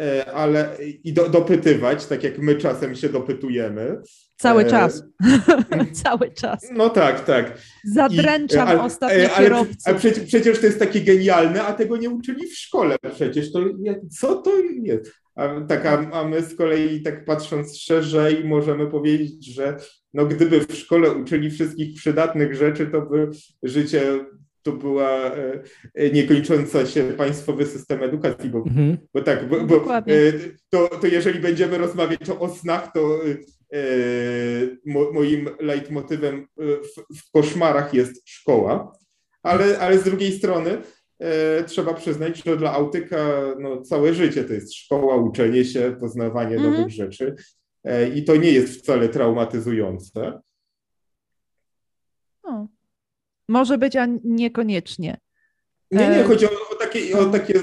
Speaker 2: E, ale i do, dopytywać, tak jak my czasem się dopytujemy.
Speaker 3: Cały e... czas. Cały czas.
Speaker 2: No tak, tak.
Speaker 3: Zadręczam I, e, ale, ostatnio ale, kierowców.
Speaker 2: Ale przecież, przecież to jest takie genialne, a tego nie uczyli w szkole przecież. To, co to jest? A, tak, a, a my z kolei tak patrząc szerzej możemy powiedzieć, że no gdyby w szkole uczyli wszystkich przydatnych rzeczy, to by życie to była e, e, niekończąca się państwowy system edukacji, bo, mhm. bo tak, bo, bo e, to, to jeżeli będziemy rozmawiać o snach, to mo, moim leitmotywem w, w koszmarach jest szkoła, ale, ale z drugiej strony trzeba przyznać, że dla autyka no, całe życie to jest szkoła, uczenie się, poznawanie mhm. nowych rzeczy. E, i to nie jest wcale traumatyzujące.
Speaker 3: No. Może być, a niekoniecznie.
Speaker 2: Nie, nie, e, chodzi o, o takie, o takie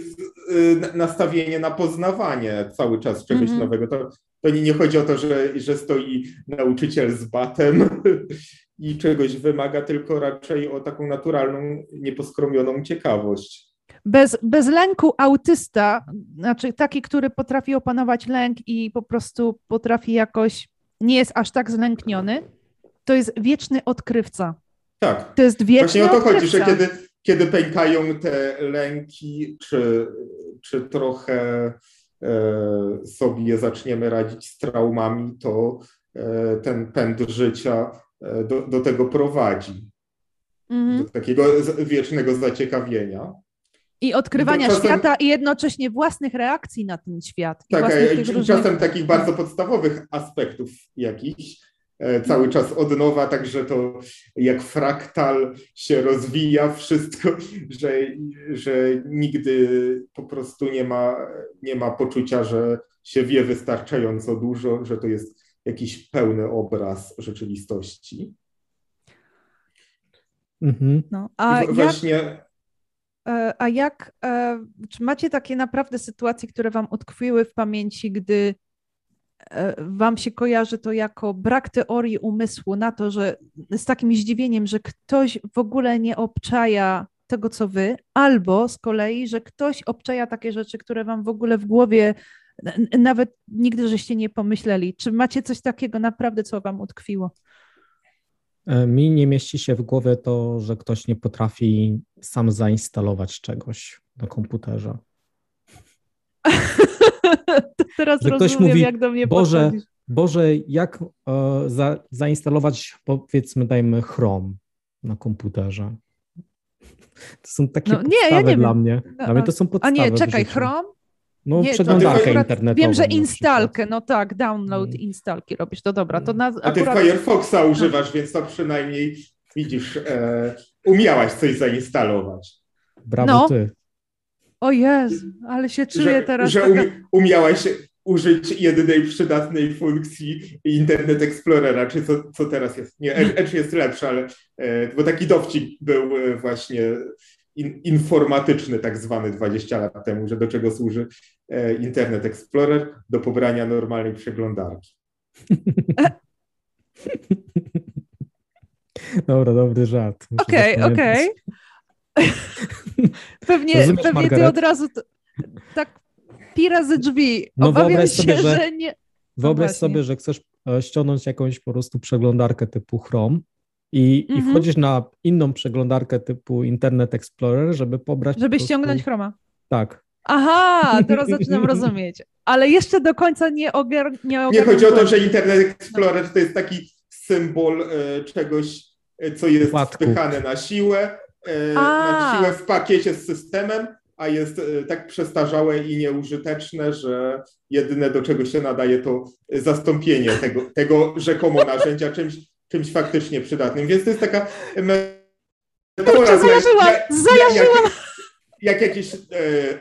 Speaker 2: y, nastawienie na poznawanie cały czas czegoś mm -hmm. nowego. To, to nie, nie chodzi o to, że, że stoi nauczyciel z batem i czegoś wymaga, tylko raczej o taką naturalną, nieposkromioną ciekawość.
Speaker 3: Bez, bez lęku autysta, znaczy taki, który potrafi opanować lęk i po prostu potrafi jakoś, nie jest aż tak zlękniony, to jest wieczny odkrywca.
Speaker 2: Tak.
Speaker 3: To jest wieczny
Speaker 2: Właśnie o to odkrywca. chodzi, że kiedy, kiedy pękają te lęki, czy, czy trochę e, sobie zaczniemy radzić z traumami, to e, ten pęd życia do, do tego prowadzi. -hmm. Do takiego wiecznego zaciekawienia.
Speaker 3: I odkrywania czasem, świata i jednocześnie własnych reakcji na ten świat.
Speaker 2: Tak, czasem różnych... takich bardzo podstawowych aspektów jakichś, e, cały czas od nowa, także to jak fraktal się rozwija wszystko, że, że nigdy po prostu nie ma, nie ma poczucia, że się wie wystarczająco dużo, że to jest jakiś pełny obraz rzeczywistości.
Speaker 3: Mhm. No, a właśnie. Jak, e, a jak, e, czy macie takie naprawdę sytuacje, które wam utkwiły w pamięci, gdy e, wam się kojarzy to jako brak teorii umysłu na to, że z takim zdziwieniem, że ktoś w ogóle nie obczaja tego, co wy, albo z kolei, że ktoś obczaja takie rzeczy, które wam w ogóle w głowie nawet nigdy żeście nie pomyśleli. Czy macie coś takiego naprawdę, co wam utkwiło?
Speaker 1: E, mi nie mieści się w głowie to, że ktoś nie potrafi sam zainstalować czegoś na komputerze.
Speaker 3: teraz że rozumiem, mówi, jak do mnie
Speaker 1: Boże,
Speaker 3: podchodzisz.
Speaker 1: Boże, jak e, za, zainstalować, powiedzmy, dajmy Chrome na komputerze? To są takie no, nie, ja nie dla wiem. mnie. Dla mnie to są podstawy.
Speaker 3: A nie, czekaj, Chrome?
Speaker 1: No, nie, przeglądarkę internetową.
Speaker 3: Wiem, że instalkę, no tak, download mm. instalki robisz, to dobra. To na,
Speaker 2: A ty akurat... Firefoxa używasz, więc to przynajmniej widzisz, e, umiałaś coś zainstalować.
Speaker 1: Brawo no. ty.
Speaker 3: O Jezu, ale się czuję
Speaker 2: że,
Speaker 3: teraz.
Speaker 2: Że taka... umiałaś użyć jedynej przydatnej funkcji Internet Explorera, czy co, co teraz jest. Nie, Edge jest lepszy, ale e, bo taki dowcip był e, właśnie in, informatyczny, tak zwany 20 lat temu, że do czego służy e, Internet Explorer? Do pobrania normalnej przeglądarki.
Speaker 1: Dobra, dobry żart.
Speaker 3: Okej, okej. Okay, okay. pewnie pewnie ty od razu to, tak pira ze drzwi. No Obawiam się, sobie, że, że nie.
Speaker 1: Wyobraź no sobie, że chcesz e, ściągnąć jakąś po prostu przeglądarkę typu Chrome i, mm -hmm. i mhm. wchodzisz na inną przeglądarkę typu Internet Explorer, żeby pobrać.
Speaker 3: Żeby prostu... ściągnąć Chroma.
Speaker 1: Tak.
Speaker 3: Aha, teraz zaczynam rozumieć. Ale jeszcze do końca nie ogar...
Speaker 2: Nie, nie chodzi o to, że Internet Explorer to jest taki symbol e, czegoś, e, co jest Wpadku. wpychane na siłę, e, na siłę w pakiecie z systemem, a jest e, tak przestarzałe i nieużyteczne, że jedyne do czego się nadaje to zastąpienie tego, tego rzekomo narzędzia czymś, czymś faktycznie przydatnym. Więc to jest taka
Speaker 3: metafora. Zajarzyłam, zajarzyłam.
Speaker 2: Jak, jak jakieś e,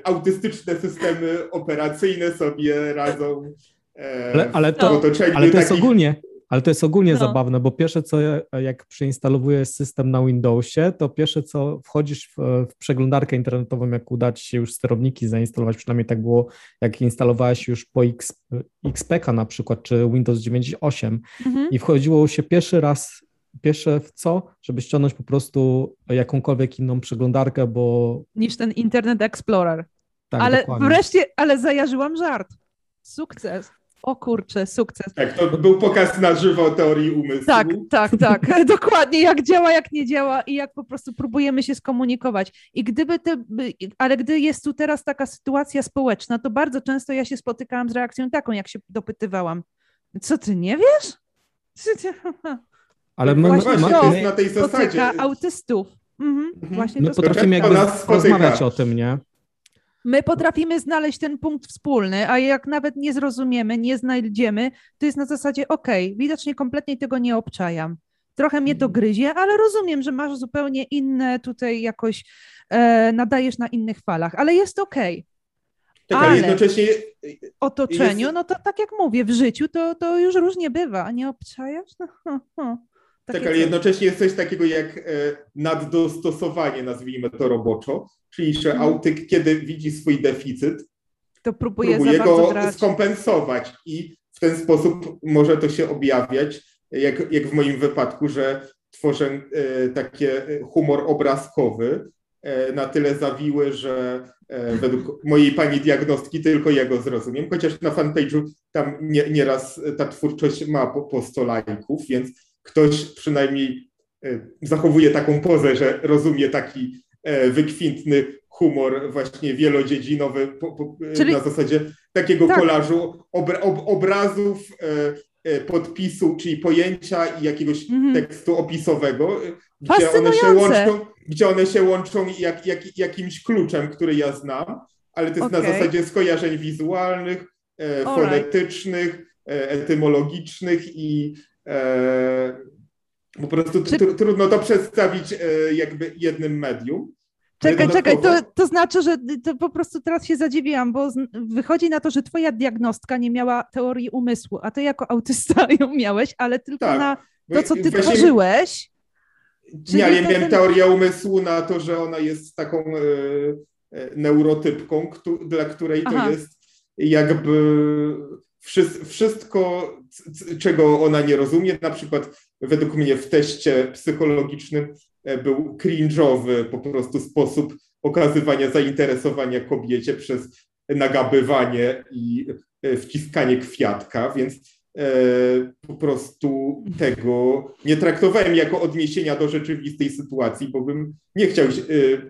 Speaker 2: autystyczne systemy operacyjne sobie radzą
Speaker 1: e, ale, ale to, ale to jest takich... ogólnie, ale to jest ogólnie no. zabawne, bo pierwsze co, jak przeinstalowujesz system na Windowsie, to pierwsze co wchodzisz w, w, przeglądarkę internetową, jak uda ci się już sterowniki zainstalować, przynajmniej tak było, jak instalowałeś już po X, XPK na przykład, czy Windows 98 mhm. i wchodziło się pierwszy raz, pierwsze w co, żeby ściągnąć po prostu jakąkolwiek inną przeglądarkę, bo...
Speaker 3: Niż ten Internet Explorer. Tak, ale dokładnie. wreszcie, ale zajarzyłam żart. Sukces o kurczę, sukces.
Speaker 2: Tak, to był pokaz na żywo teorii umysłu.
Speaker 3: Tak, tak, tak, dokładnie, jak działa, jak nie działa i jak po prostu próbujemy się skomunikować. I gdyby te, ale gdy jest tu teraz taka sytuacja społeczna, to bardzo często ja się spotykałam z reakcją taką, jak się dopytywałam. Co ty nie wiesz?
Speaker 2: Ale my, właśnie my, to na tej zasadzie.
Speaker 3: autystów. Mhm,
Speaker 1: mhm. Właśnie my potrafimy jakby rozmawiać o tym, nie?
Speaker 3: My potrafimy znaleźć ten punkt wspólny, a jak nawet nie zrozumiemy, nie znajdziemy, to jest na zasadzie OK, widocznie kompletnie tego nie obczajam. Trochę mnie to gryzie, ale rozumiem, że masz zupełnie inne tutaj jakoś e, nadajesz na innych falach, ale jest OK.
Speaker 2: Tak, ale jednocześnie
Speaker 3: w otoczeniu, jest... no to tak jak mówię, w życiu to, to już różnie bywa, a nie obczajasz? No, ho, ho.
Speaker 2: Tak, ale jednocześnie jest coś takiego jak e, naddostosowanie, nazwijmy to roboczo, czyli że mhm. autyk, kiedy widzi swój deficyt,
Speaker 3: to próbuje,
Speaker 2: próbuje go skompensować. I w ten sposób może to się objawiać, jak, jak w moim wypadku, że tworzę e, takie humor obrazkowy, e, na tyle zawiły, że według mojej pani diagnostki tylko jego zrozumiem, chociaż na fanpage'u tam nie, nieraz ta twórczość ma po, po 100 lajków, więc ktoś przynajmniej e, zachowuje taką pozę, że rozumie taki e, wykwintny humor właśnie wielodziedzinowy po, po, e, Czyli... na zasadzie takiego tak. kolażu obra, ob, obrazów, podpisu, czyli pojęcia i jakiegoś mhm. tekstu opisowego,
Speaker 3: gdzie one się łączą
Speaker 2: gdzie one się łączą jak, jak, jakimś kluczem, który ja znam, ale to jest okay. na zasadzie skojarzeń wizualnych, e, fonetycznych, e, etymologicznych i po prostu Czy... trudno to przedstawić e, jakby jednym medium.
Speaker 3: Czekaj, czekaj, to, to znaczy, że to po prostu teraz się zadziwiłam, bo wychodzi na to, że twoja diagnostka nie miała teorii umysłu, a ty jako autysta ją miałeś, ale tylko tak. na to, co ty Właśnie... tworzyłeś.
Speaker 2: Nie, ale ja miałem ten... teorię umysłu na to, że ona jest taką e, e neurotypką, dla której Aha. to jest jakby wszystko, czego ona nie rozumie, na przykład według mnie w teście psychologicznym e, był cringe'owy po prostu sposób okazywania zainteresowania kobiecie przez nagabywanie i e, wciskanie kwiatka, więc po prostu tego nie traktowałem jako odniesienia do rzeczywistej sytuacji, bo bym nie chciał, e,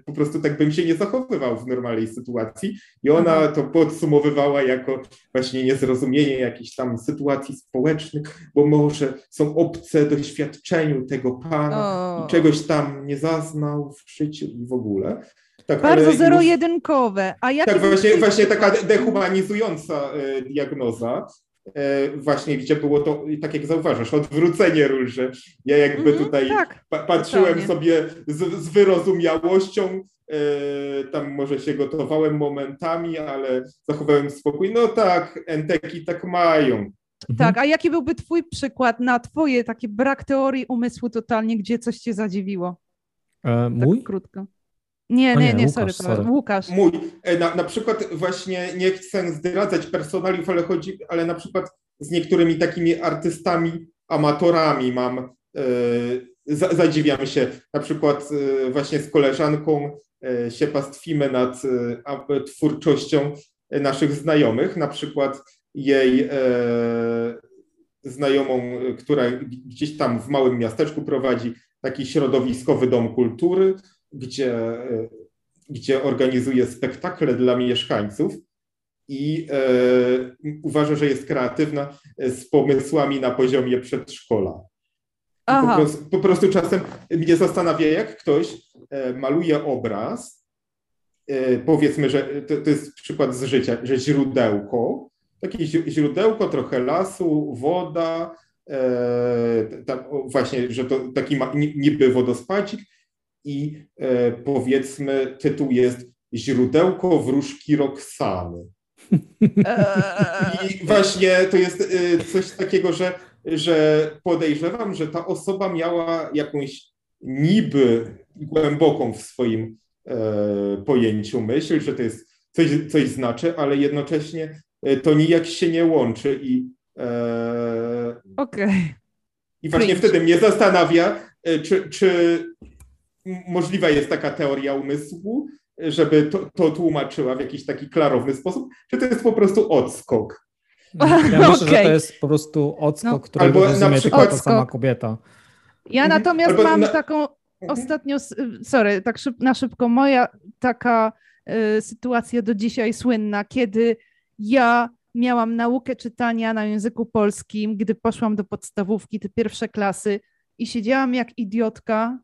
Speaker 2: po prostu tak bym się nie zachowywał w normalnej sytuacji. I ona to podsumowywała jako właśnie niezrozumienie jakichś tam sytuacji społecznych, bo może są obce doświadczeniu tego pana i czegoś tam nie zaznał w życiu i w ogóle.
Speaker 3: Tak, Bardzo zero-jedynkowe. A
Speaker 2: tak, właśnie, właśnie taka dehumanizująca e, diagnoza, E, właśnie gdzie było to, tak jak zauważasz, odwrócenie ról, że ja jakby mm, tutaj tak, pa patrzyłem totalnie. sobie z, z wyrozumiałością, e, tam może się gotowałem momentami, ale zachowałem spokój. No tak, enteki tak mają. Mhm.
Speaker 3: Tak, a jaki byłby twój przykład na twoje taki brak teorii umysłu totalnie, gdzie coś cię zadziwiło?
Speaker 1: E, mój? Tak
Speaker 3: krótko. Nie, nie, nie, nie, sorry, sorry. Łukasz.
Speaker 2: Mój, e, na, na przykład właśnie nie chcę zdradzać personaliów, ale chodzi, ale na przykład z niektórymi takimi artystami, amatorami mam, e, zadziwiam się, na przykład e, właśnie z koleżanką e, się pastwimy nad twórczością naszych znajomych, na przykład jej e, znajomą, która gdzieś tam w małym miasteczku prowadzi taki środowiskowy dom kultury, gdzie, e, gdzie organizuje spektakle dla mieszkańców i e, uważa, że jest kreatywna e, z pomysłami na poziomie przedszkola. Po prostu, po prostu, czasem mnie zastanawia, jak ktoś maluje obraz, powiedzmy, że to, to, jest przykład z życia, że źródełko, takie źródełko, trochę lasu, woda, e, tam, właśnie, że to taki ma, niby wodospadzik i e, powiedzmy tytuł jest Źródełko wróżki Roxany. I właśnie to jest e, coś takiego, że, że podejrzewam, że ta osoba miała jakąś niby głęboką w swoim e, pojęciu myśl, że to jest coś, coś znaczy, ale jednocześnie to nijak się nie łączy i
Speaker 3: Okej. Okay.
Speaker 2: I właśnie wtedy mnie zastanawia, czy, czy możliwa jest taka teoria umysłu, żeby to, to tłumaczyła w jakiś taki klarowny sposób, czy to jest po prostu odskok.
Speaker 1: Ja myślę, okay. że to jest po prostu odskok, no. który rozumie przykład... tylko ta sama kobieta.
Speaker 3: Ja mhm. natomiast Albo mam na... taką mhm. ostatnio, sorry, tak szyb, na szybko, moja taka y, sytuacja do dzisiaj słynna, kiedy ja miałam naukę czytania na języku polskim, gdy poszłam do podstawówki, te pierwsze klasy i siedziałam jak idiotka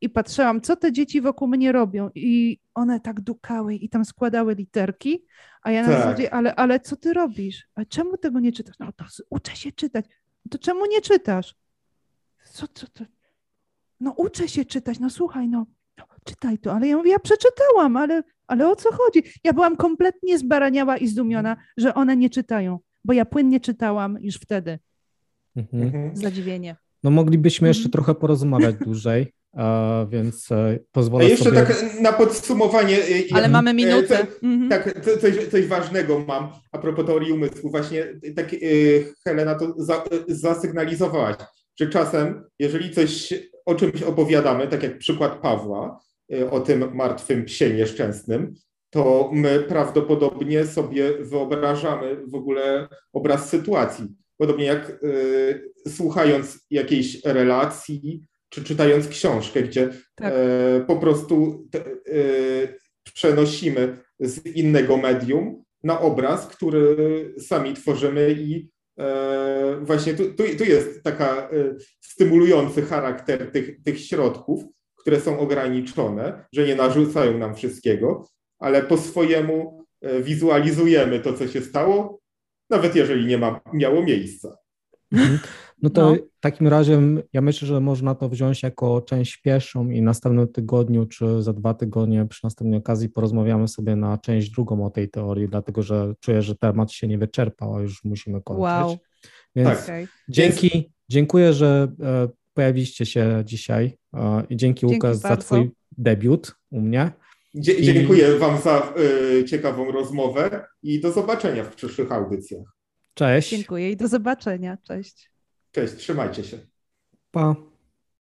Speaker 3: i patrzyłam, co te dzieci wokół mnie robią i one tak dukały i tam składały literki, a ja na tak. zasadzie, ale, ale co ty robisz? A czemu tego nie czytasz? No to uczę się czytać. To czemu nie czytasz? Co, co to? No uczę się czytać, no słuchaj, no, no czytaj to. Ale ja mówię, ja przeczytałam, ale, ale o co chodzi? Ja byłam kompletnie zbaraniała i zdumiona, że one nie czytają, bo ja płynnie czytałam już wtedy. Mhm. Zadziwienie.
Speaker 1: No moglibyśmy jeszcze mhm. trochę porozmawiać dłużej, więc e, pozwolę
Speaker 2: A jeszcze
Speaker 1: sobie...
Speaker 2: tak na podsumowanie. E,
Speaker 3: Ale ja, mamy minutę.
Speaker 2: Co, mhm. Tak, coś, coś ważnego mam a propos teorii umysłu. Właśnie tak Helena to za, zasygnaalizowałaś, że czasem, jeżeli coś o czymś opowiadamy, tak jak przykład Pawła, o tym martwym psie nieszczęsnym, to my prawdopodobnie sobie wyobrażamy w ogóle obraz sytuacji. Podobnie jak y, słuchając jakiejś relacji, czy czytając książkę, gdzie tak. e, po prostu te, e, przenosimy z innego medium na obraz, który sami tworzymy i e, właśnie tu, tu, tu jest taka e, stymulujący charakter tych, tych środków, które są ograniczone, że nie narzucają nam wszystkiego, ale po swojemu e, wizualizujemy to, co się stało, nawet jeżeli nie ma, miało miejsca.
Speaker 1: No to no. w takim razie ja myślę, że można to wziąć jako część pierwszą i następnym tygodniu czy za dwa tygodnie przy następnej okazji porozmawiamy sobie na część drugą o tej teorii, dlatego że czuję, że temat się nie wyczerpał, a już musimy kończyć. Wow. Więc tak. dzięki, dziękuję, że e, pojawiliście się dzisiaj e, i dzięki, dzięki Łukasz bardzo. za twój debiut u mnie.
Speaker 2: Dzie dziękuję Wam za y, ciekawą rozmowę i do zobaczenia w przyszłych audycjach.
Speaker 1: Cześć.
Speaker 3: Dziękuję i do zobaczenia. Cześć.
Speaker 2: Cześć, trzymajcie się.
Speaker 1: Pa.